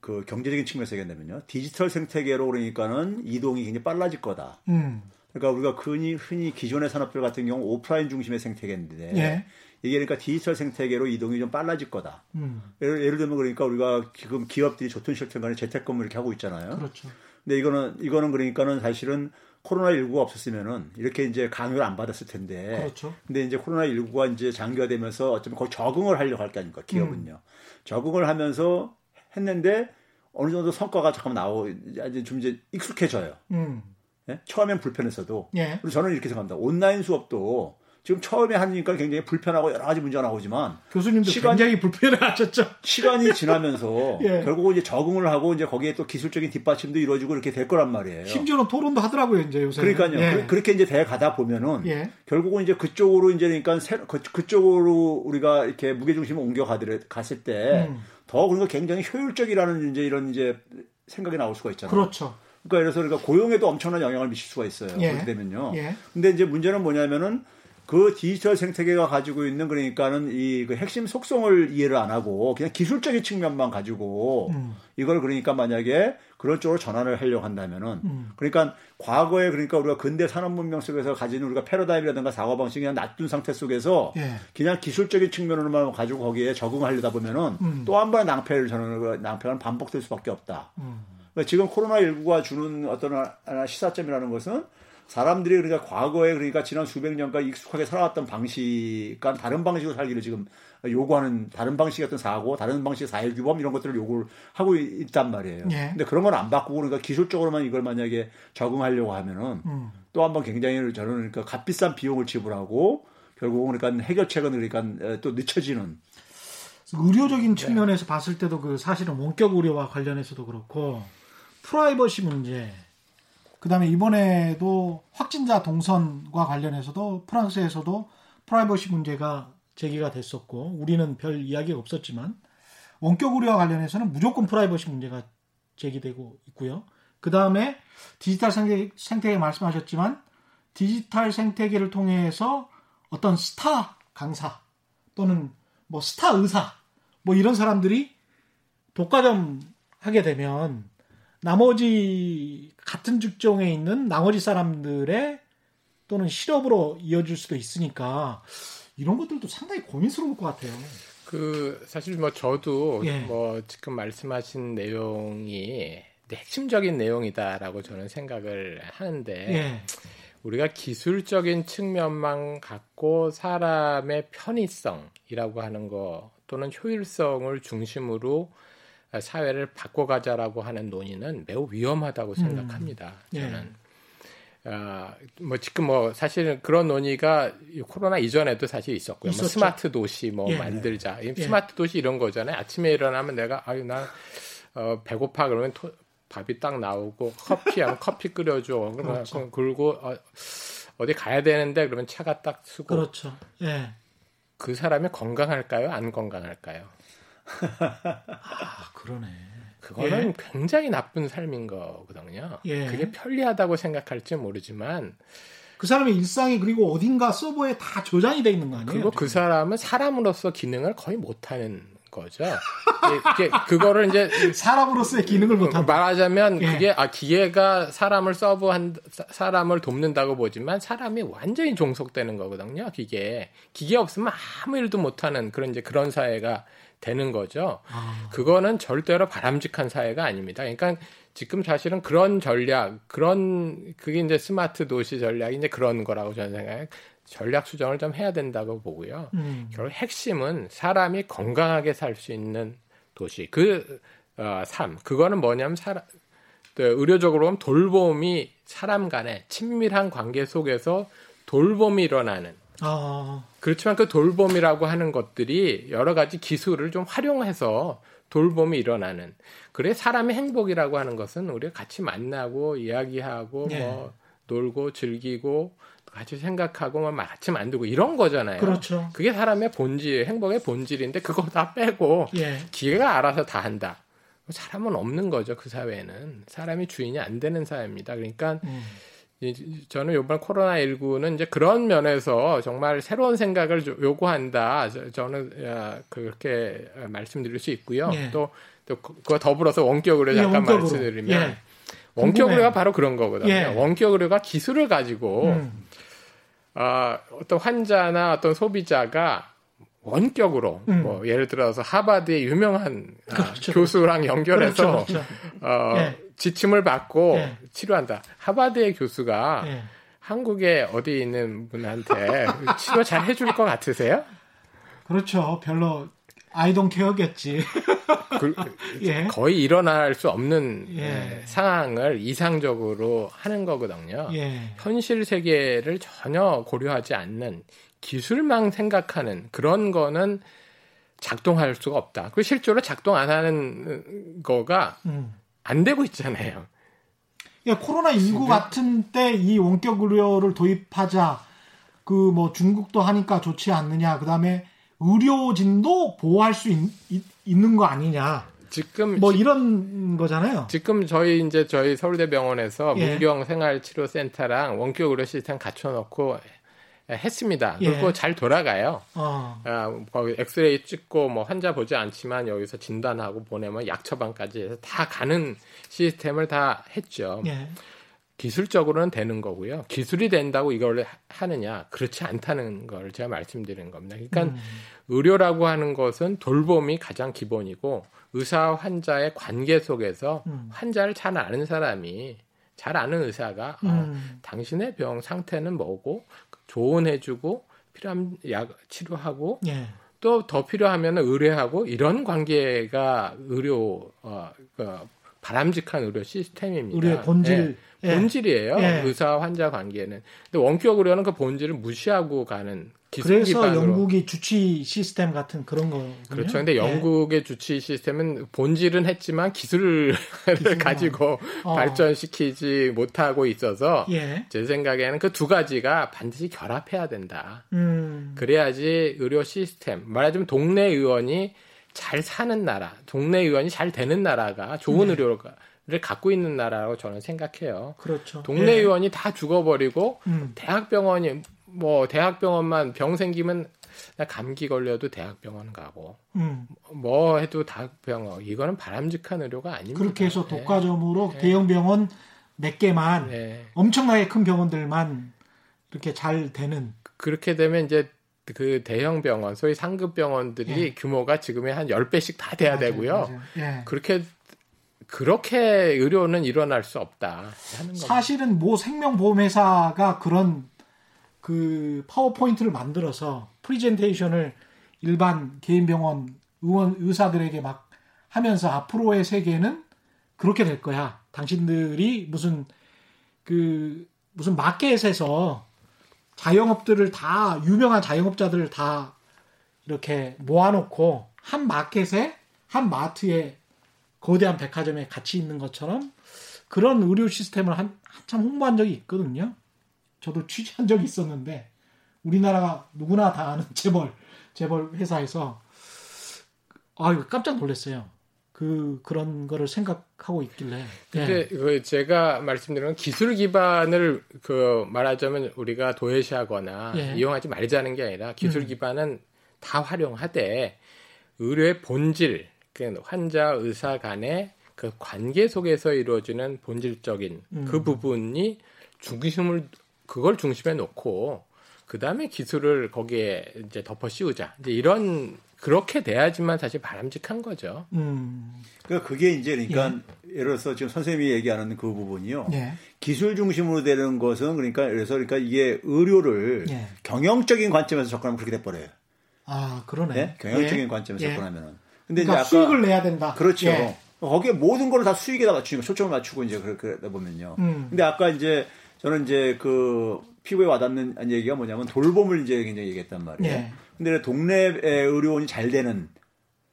그 경제적인 측면에서 얘기한다면요. 디지털 생태계로 그러니까는 이동이 굉장히 빨라질 거다. 음. 그러니까 우리가 흔히 흔히 기존의 산업들 같은 경우 오프라인 중심의 생태계인데 예. 이게 그러니까 디지털 생태계로 이동이 좀 빨라질 거다. 음. 예를, 예를 들면 그러니까 우리가 지금 기업들이 좋든 싫든 간에 재택근무 이렇게 하고 있잖아요. 그렇죠. 근데 이거는 이거는 그러니까는 사실은 코로나 19가 없었으면은 이렇게 이제 강요를 안 받았을 텐데. 그렇죠. 근데 이제 코로나 19가 이제 장기화되면서 어쩌면 거의 적응을 하려고 할 게 아닙니까, 기업은요. 음. 적응을 하면서 했는데 어느 정도 성과가 잠깐 나오, 이제 좀 이제 익숙해져요. 음. 예? 처음엔 불편했어도. 예. 그리고 저는 이렇게 생각합니다. 온라인 수업도 지금 처음에 하니까 굉장히 불편하고 여러 가지 문제가 나오지만 교수님도 시간이, 굉장히 불편해하셨죠. 시간이 지나면서 예. 결국 이제 적응을 하고 이제 거기에 또 기술적인 뒷받침도 이루어지고 이렇게 될 거란 말이에요. 심지어는 토론도 하더라고요 이제 요새. 그러니까요. 예. 그, 렇게 이제 돼 가다 보면은 예. 결국은 이제 그쪽으로 이제 그러니까 새, 그, 그쪽으로 우리가 이렇게 무게 중심을 옮겨 가들 갔을 때더 음. 그러니까 굉장히 효율적이라는 이제 이런 이제 생각이 나올 수가 있잖아요. 그렇죠. 그러니까 그래서 그러니까 고용에도 엄청난 영향을 미칠 수가 있어요. 예. 그렇게 되면요. 예. 근데 이제 문제는 뭐냐면은 그 디지털 생태계가 가지고 있는 그러니까는 이 그 핵심 속성을 이해를 안 하고 그냥 기술적인 측면만 가지고 음. 이걸 그러니까 만약에 그런 쪽으로 전환을 하려고 한다면은 음. 그러니까 과거에 그러니까 우리가 근대 산업 문명 속에서 가지는 우리가 패러다임이라든가 사고 방식이 그냥 놔둔 상태 속에서 예. 그냥 기술적인 측면으로만 가지고 거기에 적응하려다 보면은 음. 또한 번의 낭패를 저는 낭패가 반복될 수밖에 없다. 음. 그러니까 지금 코로나 19가 주는 어떤 시사점이라는 것은 사람들이 그러니까 과거에 그러니까 지난 수백 년간 익숙하게 살아왔던 방식과 다른 방식으로 살기를 지금 요구하는 다른 방식의 어떤 사고, 다른 방식의 사회 규범 이런 것들을 요구를 하고 있단 말이에요. 예. 근데 그런 건 안 바꾸고 그러니까 기술적으로만 이걸 만약에 적응하려고 하면은 음. 또 한 번 굉장히 저는 그러니까 값비싼 비용을 지불하고 결국은 그러니까 해결책은 그러니까 또 늦춰지는 의료적인 네. 측면에서 네. 봤을 때도 그 사실은 원격 의료와 관련해서도 그렇고 프라이버시 문제 그 다음에 이번에도 확진자 동선과 관련해서도 프랑스에서도 프라이버시 문제가 제기가 됐었고 우리는 별 이야기가 없었지만 원격 의료와 관련해서는 무조건 프라이버시 문제가 제기되고 있고요. 그 다음에 디지털 생태, 생태계 말씀하셨지만 디지털 생태계를 통해서 어떤 스타 강사 또는 뭐 스타 의사 뭐 이런 사람들이 독과점 하게 되면 나머지 같은 직종에 있는 나머지 사람들의 또는 실업으로 이어질 수도 있으니까 이런 것들도 상당히 고민스러울 것 같아요. 그 사실 뭐 저도 예. 뭐 지금 말씀하신 내용이 핵심적인 내용이다라고 저는 생각을 하는데 예. 우리가 기술적인 측면만 갖고 사람의 편의성이라고 하는 거 또는 효율성을 중심으로 사회를 바꿔가자라고 하는 논의는 매우 위험하다고 음. 생각합니다. 음. 저는. 아, 뭐 지금 뭐 사실은 그런 논의가 코로나 이전에도 사실 있었고요. 뭐 스마트 도시 뭐 예. 만들자. 예. 스마트 도시 이런 거잖아요. 아침에 일어나면 내가 아유 나 어, 배고파 그러면 토, 밥이 딱 나오고 커피 하면 커피 끓여줘. 그렇죠. 그리고 어, 어디 가야 되는데 그러면 차가 딱 쓰고. 그렇죠. 예. 그 사람이 건강할까요? 안 건강할까요? 아 그러네. 그거는 예. 굉장히 나쁜 삶인 거거든요. 예. 그게 편리하다고 생각할지 모르지만 그 사람의 일상이 그리고 어딘가 서버에 다 저장이 돼 있는 거 아니에요? 그리고 그 사람은 사람으로서 기능을 거의 못하는 거죠. 이게 그거를 이제 사람으로서의 기능을 못한 말하자면 예. 그게 아 기계가 사람을 서브한 사람을 돕는다고 보지만 사람이 완전히 종속되는 거거든요. 기계 기계 없으면 아무 일도 못하는 그런 이제 그런 사회가 되는 거죠. 아. 그거는 절대로 바람직한 사회가 아닙니다. 그러니까 지금 사실은 그런 전략, 그런 그게 이제 스마트 도시 전략이 이제 그런 거라고 저는 생각해요. 전략 수정을 좀 해야 된다고 보고요. 음. 결국 핵심은 사람이 건강하게 살 수 있는 도시 그 어, 삶. 그거는 뭐냐면 사람 그 의료적으로 보면 돌봄이 사람 간의 친밀한 관계 속에서 돌봄이 일어나는 아. 그렇지만 그 돌봄이라고 하는 것들이 여러 가지 기술을 좀 활용해서 돌봄이 일어나는. 그래 사람의 행복이라고 하는 것은 우리가 같이 만나고 이야기하고 네. 뭐 놀고 즐기고 같이 생각하고 막 같이 만들고 이런 거잖아요. 그렇죠. 그게 사람의 본질, 행복의 본질인데 그거 다 빼고 예. 기계가 알아서 다 한다. 사람은 없는 거죠 그 사회는 사람이 주인이 안 되는 사회입니다. 그러니까 음. 저는 이번 코로나 19는 이제 그런 면에서 정말 새로운 생각을 요구한다. 저는 그렇게 말씀드릴 수 있고요. 예. 또, 또 그거 더불어서 원격으로 잠깐 예, 원격으로. 말씀드리면 예. 원격 의료가 바로 그런 거거든요. 예. 원격 의료가 기술을 가지고 음. 어, 어떤 환자나 어떤 소비자가 원격으로 음. 뭐 예를 들어서 하버드의 유명한 그렇죠. 교수랑 연결해서 그렇죠, 그렇죠. 어, 예. 지침을 받고 예. 치료한다. 하버드의 교수가 예. 한국에 어디 있는 분한테 치료 잘 해줄 것 같으세요? 그렇죠. 별로 아이돈 케어겠지. 그, 예. 거의 일어날 수 없는 예. 예. 상황을 이상적으로 하는 거거든요. 예. 현실 세계를 전혀 고려하지 않는 기술만 생각하는 그런 거는 작동할 수가 없다. 그 실제로 작동 안 하는 거가 음. 안 되고 있잖아요. 예, 코로나 19 같은 때 이 원격 의료를 도입하자. 그 뭐 중국도 하니까 좋지 않느냐. 그다음에 의료진도 보호할 수 있, 있는 거 아니냐. 지금 뭐 이런 거잖아요. 지금 저희 이제 저희 서울대병원에서 예. 문경 생활치료센터랑 원격 의료 시스템 갖춰놓고 했습니다. 예. 그리고 잘 돌아가요. 어. 아, 거기 엑스레이 찍고 뭐 환자 보지 않지만 여기서 진단하고 보내면 약 처방까지 해서 다 가는 시스템을 다 했죠. 예. 기술적으로는 되는 거고요. 기술이 된다고 이걸 하느냐? 그렇지 않다는 걸 제가 말씀드리는 겁니다. 그러니까 음. 의료라고 하는 것은 돌봄이 가장 기본이고 의사와 환자의 관계 속에서 음. 환자를 잘 아는 사람이 잘 아는 의사가 어, 음. 어, 당신의 병 상태는 뭐고 조언해주고 필요한 약 치료하고 예. 또더 필요하면 의뢰하고 이런 관계가 의료 어, 그 바람직한 의료 시스템입니다. 의료의 본질 예. 본질이에요. 예. 의사 환자 관계는. 근데 원격 의료는 그 본질을 무시하고 가는 그래서 영국이 주치 시스템 같은 그런 거 그렇죠. 근데 예. 영국의 예. 주치 시스템은 본질은 했지만 기술을 가지고 어. 발전시키지 못하고 있어서 예. 제 생각에는 그 두 가지가 반드시 결합해야 된다. 음. 그래야지 의료 시스템 말하자면 동네 의원이 잘 사는 나라, 동네 의원이 잘 되는 나라가 좋은 네. 의료를 갖고 있는 나라라고 저는 생각해요. 그렇죠. 동네 예. 의원이 다 죽어버리고 음. 대학병원이 뭐 대학병원만 병 생기면 감기 걸려도 대학병원 가고 음. 뭐 해도 대학병원 이거는 바람직한 의료가 아닙니다. 그렇게 해서 네. 독과점으로 네. 대형 병원 몇 개만 네. 엄청나게 큰 병원들만 이렇게 잘 되는 그렇게 되면 이제 그 대형 병원, 소위 상급 병원들이 예. 규모가 지금의 한 10배씩 다 돼야 맞아요, 되고요. 맞아요. 예. 그렇게 그렇게 의료는 일어날 수 없다 사실은 모 생명보험회사가 그런 그 파워포인트를 만들어서 프리젠테이션을 일반 개인 병원 의원 의사들에게 막 하면서 앞으로의 세계는 그렇게 될 거야. 당신들이 무슨 그 무슨 마켓에서 자영업들을 다 유명한 자영업자들을 다 이렇게 모아놓고 한 마켓에 한 마트에 거대한 백화점에 같이 있는 것처럼 그런 의료 시스템을 한, 한참 홍보한 적이 있거든요. 저도 취재한 적이 있었는데 우리나라가 누구나 다 아는 재벌 재벌 회사에서 아 깜짝 놀랐어요. 그 그런 거를 생각하고 있길래. 근데 예. 제가 말씀드린 기술 기반을 그 말하자면 우리가 도외시하거나 예. 이용하지 말자는 게 아니라 기술 음. 기반은 다 활용하되 의료의 본질, 그 환자 의사 간의 그 관계 속에서 이루어지는 본질적인 음. 그 부분이 중심을 그걸 중심에 놓고 그 다음에 기술을 거기에 이제 덮어 씌우자. 이제 이런 그렇게 돼야지만 사실 바람직한 거죠. 음. 그러니까 그게 이제 그러니까 예. 예를 들어서 지금 선생님이 얘기하는 그 부분이요. 예. 기술 중심으로 되는 것은 그러니까 그래서 그러니까 이게 의료를 예. 경영적인 관점에서 접근하면 그렇게 돼 버려요. 아 그러네. 네? 경영적인 예. 관점에서 예. 접근하면은. 근데 그러니까 이제 아까 수익을 내야 된다. 그렇죠. 예. 거기에 모든 걸 다 수익에다 맞추니까 초점을 맞추고 이제 그렇게 보면요. 음. 근데 아까 이제 저는 이제 그 피부에 와닿는 얘기가 뭐냐면 돌봄을 이제 굉장히 얘기했단 말이에요. 예. 근데 동네 의료원이 잘 되는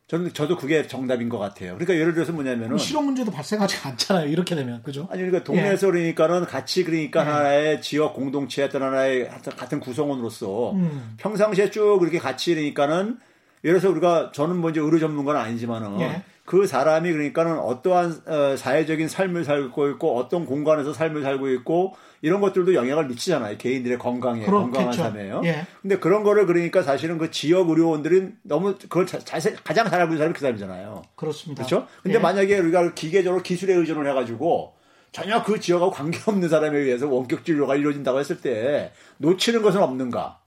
저는 저도 그게 정답인 것 같아요. 그러니까 예를 들어서 뭐냐면은 실업 문제도 발생하지 않잖아요. 이렇게 되면 그죠? 아니 그러니까 동네에서 예. 그러니까는 같이 그러니까 예. 하나의 지역 공동체 어떤 하나의 같은 구성원으로서 음. 평상시에 쭉 이렇게 같이 그러니까는 예를 들어서 우리가 저는 먼저 뭐 의료 전문가는 아니지만은 예. 그 사람이 그러니까는 어떠한 어, 사회적인 삶을 살고 있고 어떤 공간에서 삶을 살고 있고 이런 것들도 영향을 미치잖아요. 개인들의 건강에 그렇겠죠. 건강한 삶에요. 예. 근데 그런 거를 그러니까 사실은 그 지역 의료원들은 너무 그걸 자, 자, 가장 잘 알고 있는 사람이 그 사람이잖아요. 그렇습니다. 그렇죠? 근데 예. 만약에 우리가 기계적으로 기술에 의존을 해 가지고 전혀 그 지역하고 관계없는 사람에 의해서 원격 진료가 이루어진다고 했을 때 놓치는 것은 없는가?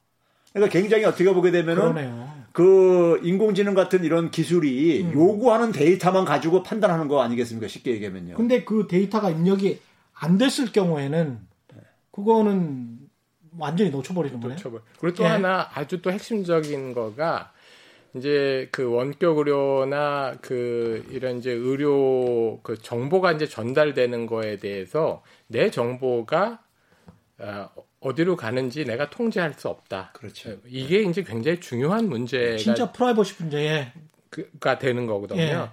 그러니까 굉장히 어떻게 보게 되면은 그러네요. 그 인공지능 같은 이런 기술이 음. 요구하는 데이터만 가지고 판단하는 거 아니겠습니까? 쉽게 얘기하면요. 근데 그 데이터가 입력이 안 됐을 경우에는 그거는 완전히 놓쳐버리는 거네요. 놓쳐버. 그리고 또 예. 하나 아주 또 핵심적인 거가 이제 그 원격 의료나 그 이런 이제 의료 그 정보가 이제 전달되는 거에 대해서 내 정보가 어, 어디로 가는지 내가 통제할 수 없다. 그렇죠. 이게 이제 굉장히 중요한 문제가 진짜 프라이버시 문제가 그, 되는 거거든요. 예.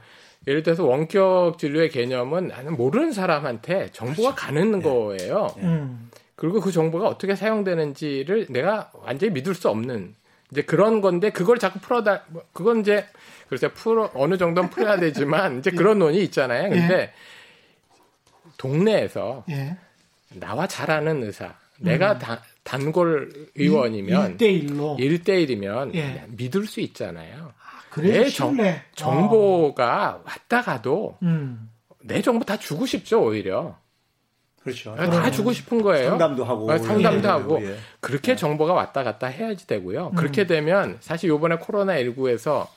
예를 들어서 원격 진료의 개념은 나는 모르는 사람한테 정보가 그렇죠. 가는 예. 거예요. 예. 음. 그리고 그 정보가 어떻게 사용되는지를 내가 완전히 믿을 수 없는 이제 그런 건데 그걸 자꾸 풀어다 뭐 그건 이제 글쎄 풀어 어느 정도는 풀어야 되지만 이제 그런 논이 있잖아요. 근데 예. 동네에서 예. 나와 잘 아는 의사 내가 음. 다, 단골 의원이면 1대1로 1대1이면 예. 믿을 수 있잖아요. 아, 그래 정, 정보가 왔다 가도 음. 내 정보 다 주고 싶죠 오히려. 그렇죠. 다 주고 싶은 거예요. 상담도 하고 아, 상담도 예. 하고 예. 그렇게 예. 정보가 왔다 갔다 해야지 되고요. 음. 그렇게 되면 사실 요번에 코로나 19에서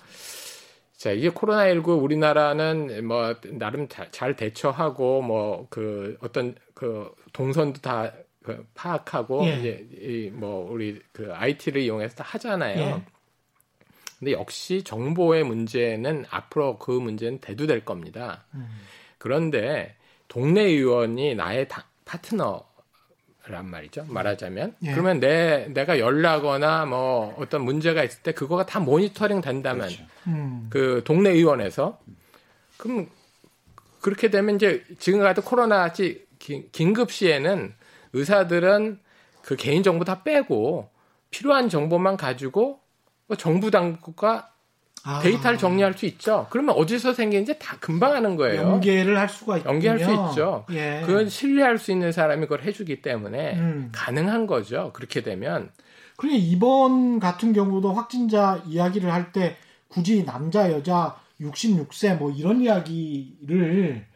자, 이게 코로나19 우리나라는 뭐 나름 잘 대처하고 뭐 그 어떤 그 동선도 다 그 파악하고 예. 이제 이 뭐 우리 그 IT를 이용해서 하잖아요. 예. 근데 역시 정보의 문제는 앞으로 그 문제는 대두될 겁니다. 음. 그런데 동네 의원이 나의 다, 파트너 란 말이죠. 말하자면 예. 그러면 내 내가 열나거나 뭐 어떤 문제가 있을 때 그거가 다 모니터링 된다면 그렇죠. 음. 그 동네 의원에서 그럼 그렇게 되면 이제 지금 같은 코로나 긴급 시에는 의사들은 그 개인 정보 다 빼고 필요한 정보만 가지고 뭐 정부 당국과 아. 데이터를 정리할 수 있죠. 그러면 어디서 생긴지 다 금방 하는 거예요. 연계를 할 수가 있죠. 연계할 수 있죠. 예. 그건 신뢰할 수 있는 사람이 그걸 해주기 때문에 음. 가능한 거죠. 그렇게 되면. 그러니 이번 같은 경우도 확진자 이야기를 할 때 굳이 남자 여자 66세 뭐 이런 이야기를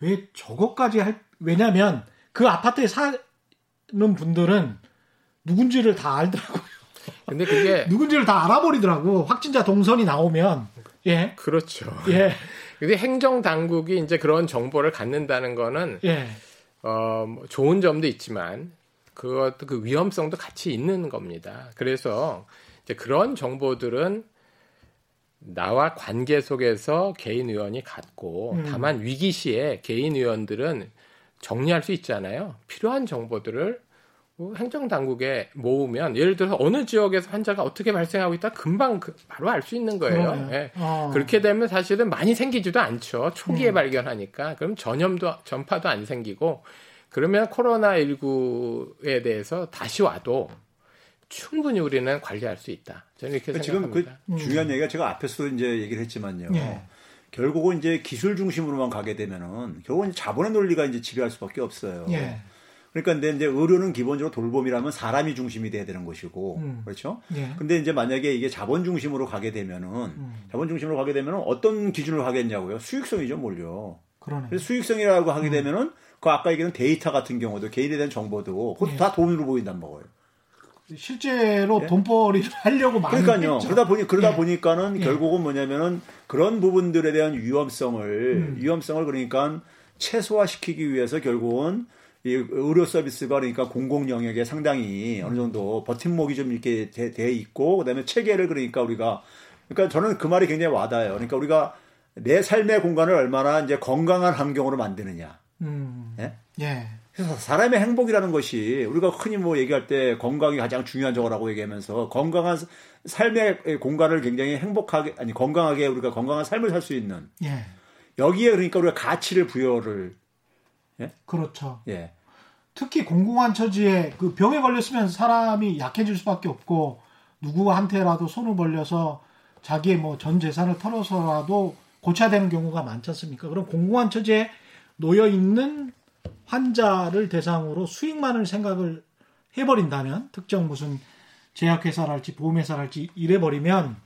왜 저것까지 할 왜냐면 그 아파트에 사 는 분들은 누군지를 다 알더라고요. 근데 그게 누군지를 다 알아버리더라고. 확진자 동선이 나오면. 예. 그렇죠. 예. 근데 행정 당국이 이제 그런 정보를 갖는다는 거는 예. 어, 뭐 좋은 점도 있지만 그것도 그 위험성도 같이 있는 겁니다. 그래서 이제 그런 정보들은 나와 관계 속에서 개인 의원이 갖고 음. 다만 위기 시에 개인 의원들은 정리할 수 있잖아요. 필요한 정보들을 뭐 행정 당국에 모으면 예를 들어서 어느 지역에서 환자가 어떻게 발생하고 있다 금방 그 바로 알 수 있는 거예요. 예. 어. 그렇게 되면 사실은 많이 생기지도 않죠. 초기에 음. 발견하니까 그럼 전염도 전파도 안 생기고 그러면 코로나 19에 대해서 다시 와도 충분히 우리는 관리할 수 있다. 저는 이렇게 그러니까 생각합니다. 지금 그 중요한 얘기가 제가 앞에서도 이제 얘기를 했지만요. 예. 결국은 이제 기술 중심으로만 가게 되면은 결국은 자본의 논리가 이제 지배할 수밖에 없어요. 예. 그러니까 근데 이제 의료는 기본적으로 돌봄이라면 사람이 중심이 돼야 되는 것이고 음. 그렇죠. 예. 근데 이제 만약에 이게 자본 중심으로 가게 되면은 음. 자본 중심으로 가게 되면은 어떤 기준으로 하겠냐고요. 수익성이죠, 뭘요. 그러네. 수익성이라고 하게 음. 되면은 그 아까 얘기한 데이터 같은 경우도 개인에 대한 정보도 그것도 예. 다 돈으로 보인단 말이에요. 실제로 예? 돈벌이를 하려고 많이 그러니까요. 했죠. 그러다 보니 그러다 예. 보니까는 예. 결국은 뭐냐면은 그런 부분들에 대한 위험성을 음. 위험성을 그러니까 최소화시키기 위해서 결국은 이 의료 서비스가 그러니까 공공 영역에 상당히 어느 정도 버팀목이 좀 이렇게 돼, 돼 있고 그다음에 체계를 그러니까 우리가 그러니까 저는 그 말이 굉장히 와닿아요. 그러니까 우리가 내 삶의 공간을 얼마나 이제 건강한 환경으로 만드느냐. 음. 예? 예. 그래서 사람의 행복이라는 것이 우리가 흔히 뭐 얘기할 때 건강이 가장 중요한 저거라고 얘기하면서 건강한 삶의 공간을 굉장히 행복하게 아니 건강하게 우리가 건강한 삶을 살 수 있는 예. 여기에 그러니까 우리가 가치를 부여를 예? 그렇죠. 예. 특히 공공한 처지에 그 병에 걸렸으면 사람이 약해질 수밖에 없고 누구한테라도 손을 벌려서 자기의 뭐 전 재산을 털어서라도 고쳐야 되는 경우가 많지 않습니까? 그럼 공공한 처지에 놓여 있는 환자를 대상으로 수익만을 생각을 해버린다면 특정 무슨 제약회사랄지 보험회사랄지 이래버리면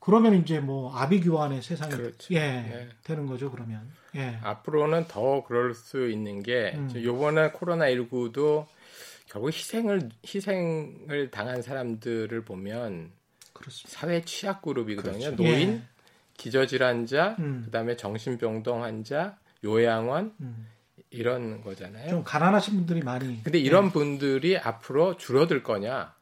그러면 이제 뭐 아비규환의 세상이 그렇죠. 예, 예, 되는 거죠 그러면 예. 앞으로는 더 그럴 수 있는 게 음. 요번에 코로나 19도 결국 희생을 희생을 당한 사람들을 보면 그렇습니다. 사회 취약 그룹이거든요 그렇죠. 노인 예. 기저질환자 음. 그다음에 정신병동 환자 요양원 음. 이런 거잖아요. 좀 가난하신 분들이 많이. 근데 이런 네. 분들이 앞으로 줄어들 거냐?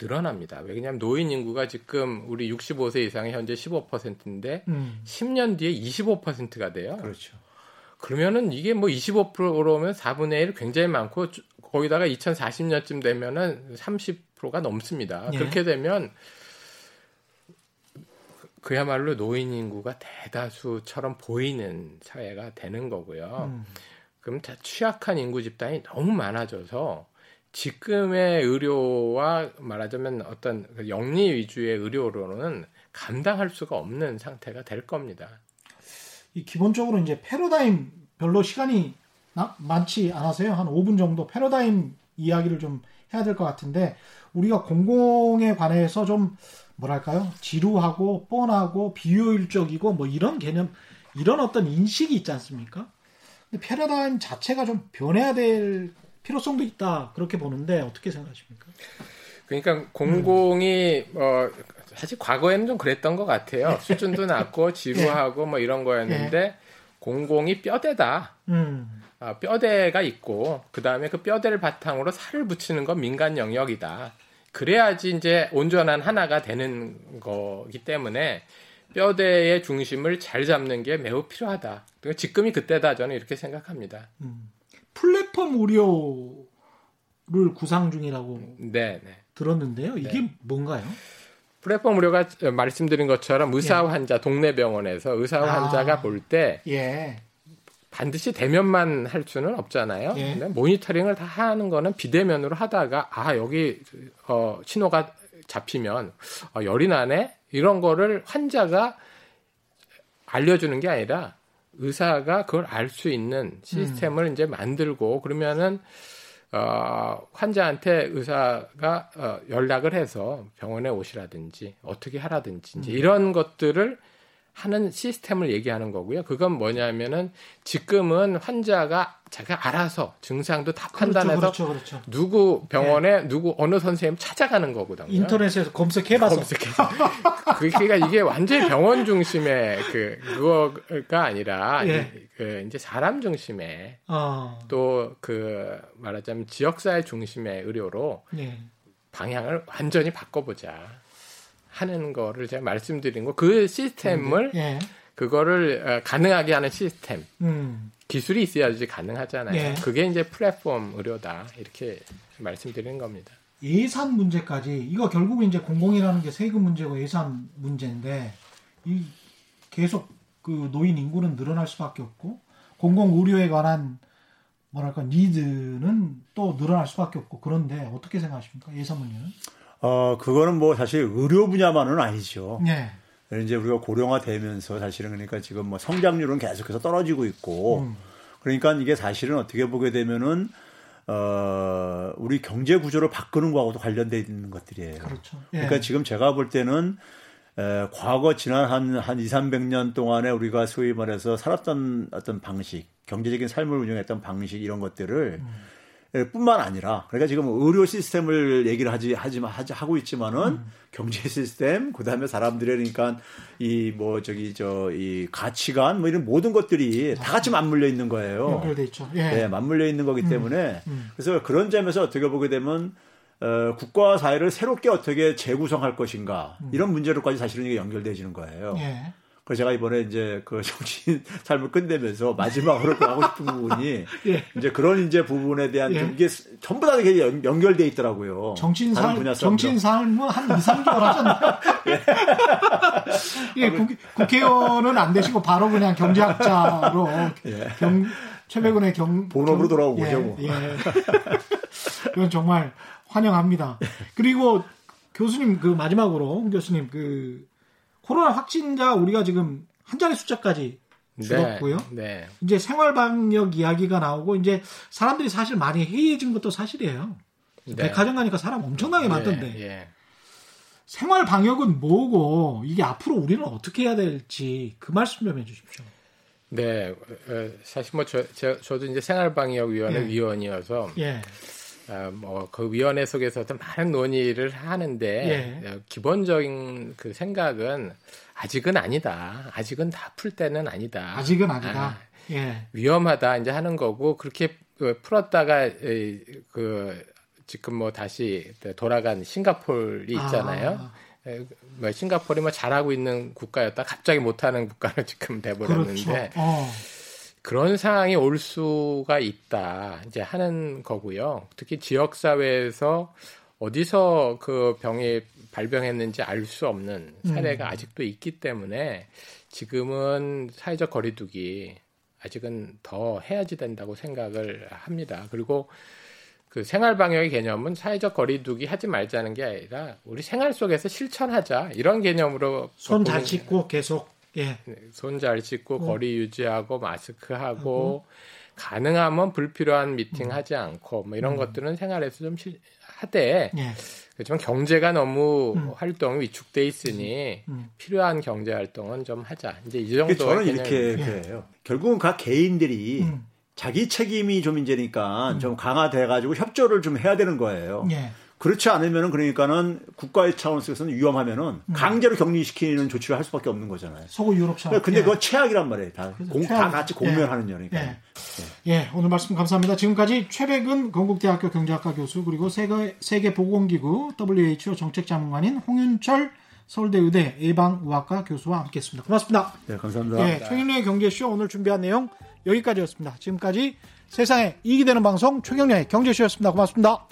늘어납니다. 왜냐하면 노인 인구가 지금 우리 65세 이상이 현재 15%인데 음. 10년 뒤에 25%가 돼요. 그렇죠. 그러면은 이게 뭐 25%면 4분의 1 굉장히 많고 거기다가 2040년쯤 되면은 30%가 넘습니다. 예. 그렇게 되면 그야말로 노인 인구가 대다수처럼 보이는 사회가 되는 거고요. 음. 그럼 다 취약한 인구 집단이 너무 많아져서 지금의 의료와 말하자면 어떤 그 영리 위주의 의료로는 감당할 수가 없는 상태가 될 겁니다. 이 기본적으로 이제 패러다임 별로 시간이 나, 많지 않아서요. 한 5분 정도 패러다임 이야기를 좀 해야 될 것 같은데 우리가 공공에 관해서 좀 뭐랄까요? 지루하고 뻔하고 비효율적이고 뭐 이런 개념 이런 어떤 인식이 있지 않습니까? 패러다임 자체가 좀 변해야 될 필요성도 있다 그렇게 보는데 어떻게 생각하십니까? 그러니까 공공이 음. 어 사실 과거에는 좀 그랬던 것 같아요. 네. 수준도 낮고 지루하고 뭐 이런 거였는데 네. 공공이 뼈대다. 음. 아, 뼈대가 있고 그 다음에 그 뼈대를 바탕으로 살을 붙이는 건 민간 영역이다. 그래야지 이제 온전한 하나가 되는 거기 때문에 뼈대의 중심을 잘 잡는 게 매우 필요하다. 지금이 그때다 저는 이렇게 생각합니다. 음. 플랫폼 의료를 구상 중이라고 네, 네. 들었는데요. 이게 네. 뭔가요? 플랫폼 의료가 말씀드린 것처럼 의사 예. 환자 동네 병원에서 의사 아. 환자가 볼때 예. 반드시 대면만 할 수는 없잖아요. 예. 근데 모니터링을 다 하는 거는 비대면으로 하다가 아 여기 어 신호가 잡히면 어, 열이 나네 이런 거를 환자가 알려주는 게 아니라 의사가 그걸 알 수 있는 시스템을 음. 이제 만들고 그러면은 어, 환자한테 의사가 어, 연락을 해서 병원에 오시라든지 어떻게 하라든지 이제 음. 이런 것들을 하는 시스템을 얘기하는 거고요. 그건 뭐냐면은 지금은 환자가 자기가 알아서 증상도 다 그렇죠, 판단해서 그렇죠, 그렇죠, 그렇죠. 누구 병원에 네. 누구 어느 선생님 찾아가는 거거든요. 인터넷에서 검색해봐서. 검색해서. 그러니까 이게 완전히 병원 중심의 그 그거가 아니라 예. 그 이제 사람 중심의 어. 또그 말하자면 지역사회 중심의 의료로 예. 방향을 완전히 바꿔보자. 하는 거를 제가 말씀드린 거 그 시스템을 예. 그거를 어, 가능하게 하는 시스템 음. 기술이 있어야지 가능하잖아요. 예. 그게 이제 플랫폼 의료다 이렇게 말씀드리는 겁니다. 예산 문제까지 이거 결국 이제 공공이라는 게 세금 문제고 예산 문제인데 이 계속 그 노인 인구는 늘어날 수밖에 없고 공공 의료에 관한 뭐랄까 니드는 또 늘어날 수밖에 없고 그런데 어떻게 생각하십니까 예산 문제는? 어, 그거는 뭐 사실 의료 분야만은 아니죠. 네. 이제 우리가 고령화되면서 사실은 그러니까 지금 뭐 성장률은 계속해서 떨어지고 있고 음. 그러니까 이게 사실은 어떻게 보게 되면은 어, 우리 경제 구조를 바꾸는 거하고도 관련돼 있는 것들이에요. 그렇죠. 예. 그러니까 지금 제가 볼 때는 에, 과거 지난 한, 한 2, 300년 동안에 우리가 소위 말해서 살았던 어떤 방식, 경제적인 삶을 운영했던 방식 이런 것들을 음. 뿐만 아니라 그러니까 지금 의료 시스템을 얘기를 하지 하지만 하지 하고 있지만은 음. 경제 시스템 그다음에 사람들의 그러니까 이 뭐 저기 저 이 가치관 뭐 이런 모든 것들이 다 같이 맞물려 있는 거예요. 연결돼 있죠. 예. 네, 맞물려 있는 거기 음. 때문에 음. 음. 그래서 그런 점에서 어떻게 보게 되면 어, 국가 사회를 새롭게 어떻게 재구성할 것인가 음. 이런 문제로까지 사실은 이게 연결되지는 거예요. 예. 그래서 제가 이번에 이제 그 정치인 삶을 끝내면서 마지막으로 하고 싶은 부분이 예. 이제 그런 이제 부분에 대한 예. 좀 이게 전부 다 이게 연결돼 있더라고요. 정치인 삶, 정치인 삶은 한 2, 3개월 하셨나요? 예, 예 국, 국회의원은 안 되시고 바로 그냥 경제학자로 예. 경, 최백운의 경 본업으로 돌아오고 예, 뭐. 예. 이건 정말 환영합니다. 그리고 교수님 그 마지막으로 교수님 그 코로나 확진자 우리가 지금 한 자리 숫자까지 네, 줄었고요. 네, 네. 이제 생활 방역 이야기가 나오고 이제 사람들이 사실 많이 해이해진 것도 사실이에요. 네. 백화점 가니까 사람 엄청나게 네, 많던데. 예. 생활 방역은 뭐고 이게 앞으로 우리는 어떻게 해야 될지 그 말씀 좀 해주십시오. 네, 어, 사실 뭐 저, 저 저 도 이제 생활방역위원회 예. 위원이어서 예. 어, 뭐그 위원회 속에서도 많은 논의를 하는데 예. 어, 기본적인 그 생각은 아직은 아니다. 아직은 다 풀 때는 아니다. 아직은 아니다. 아, 예. 위험하다 이제 하는 거고 그렇게 그 풀었다가 그 지금 뭐 다시 돌아간 싱가폴이 있잖아요. 아. 뭐 싱가폴이 뭐 잘하고 있는 국가였다 갑자기 못하는 국가로 지금 돼버렸는데 그렇죠. 어. 그런 상황이 올 수가 있다. 이제 하는 거고요. 특히 지역 사회에서 어디서 그 병이 발병했는지 알 수 없는 사례가 음. 아직도 있기 때문에 지금은 사회적 거리두기 아직은 더 해야지 된다고 생각을 합니다. 그리고 그 생활 방역의 개념은 사회적 거리두기 하지 말자는 게 아니라 우리 생활 속에서 실천하자 이런 개념으로 손잘 씻고 계속 예. 네, 손잘 씻고 어. 거리 유지하고 마스크하고 가능하면 불필요한 미팅 음. 하지 않고 뭐 이런 음. 것들은 생활에서 좀 시, 하되 예. 그렇지만 경제가 너무 음. 활동이 위축돼 있으니 음. 필요한 경제 활동은 좀 하자. 이제 이 정도 저는 이렇게 해요. 예. 결국은 각 개인들이 음. 자기 책임이 좀 이제니까 음. 좀 강화돼 가지고 협조를 좀 해야 되는 거예요. 예. 그렇지 않으면은 그러니까는 국가의 차원에서는 위험하면은 음. 강제로 격리시키는 조치를 할 수밖에 없는 거잖아요. 서구 유럽처럼. 근데 예. 그거 최악이란 말이에요. 다, 공, 다 같이 공멸하는 예. 거니까. 예. 예. 예. 오늘 말씀 감사합니다. 지금까지 최백은 건국대학교 경제학과 교수 그리고 세계, 세계보건기구 WHO 정책자문관인 홍윤철 서울대 의대 예방의학과 교수와 함께했습니다. 고맙습니다. 네, 감사합니다. 예, 최인의 경제쇼 오늘 준비한 내용 여기까지였습니다. 지금까지 세상에 이익이 되는 방송 최경련의 경제쇼였습니다. 고맙습니다.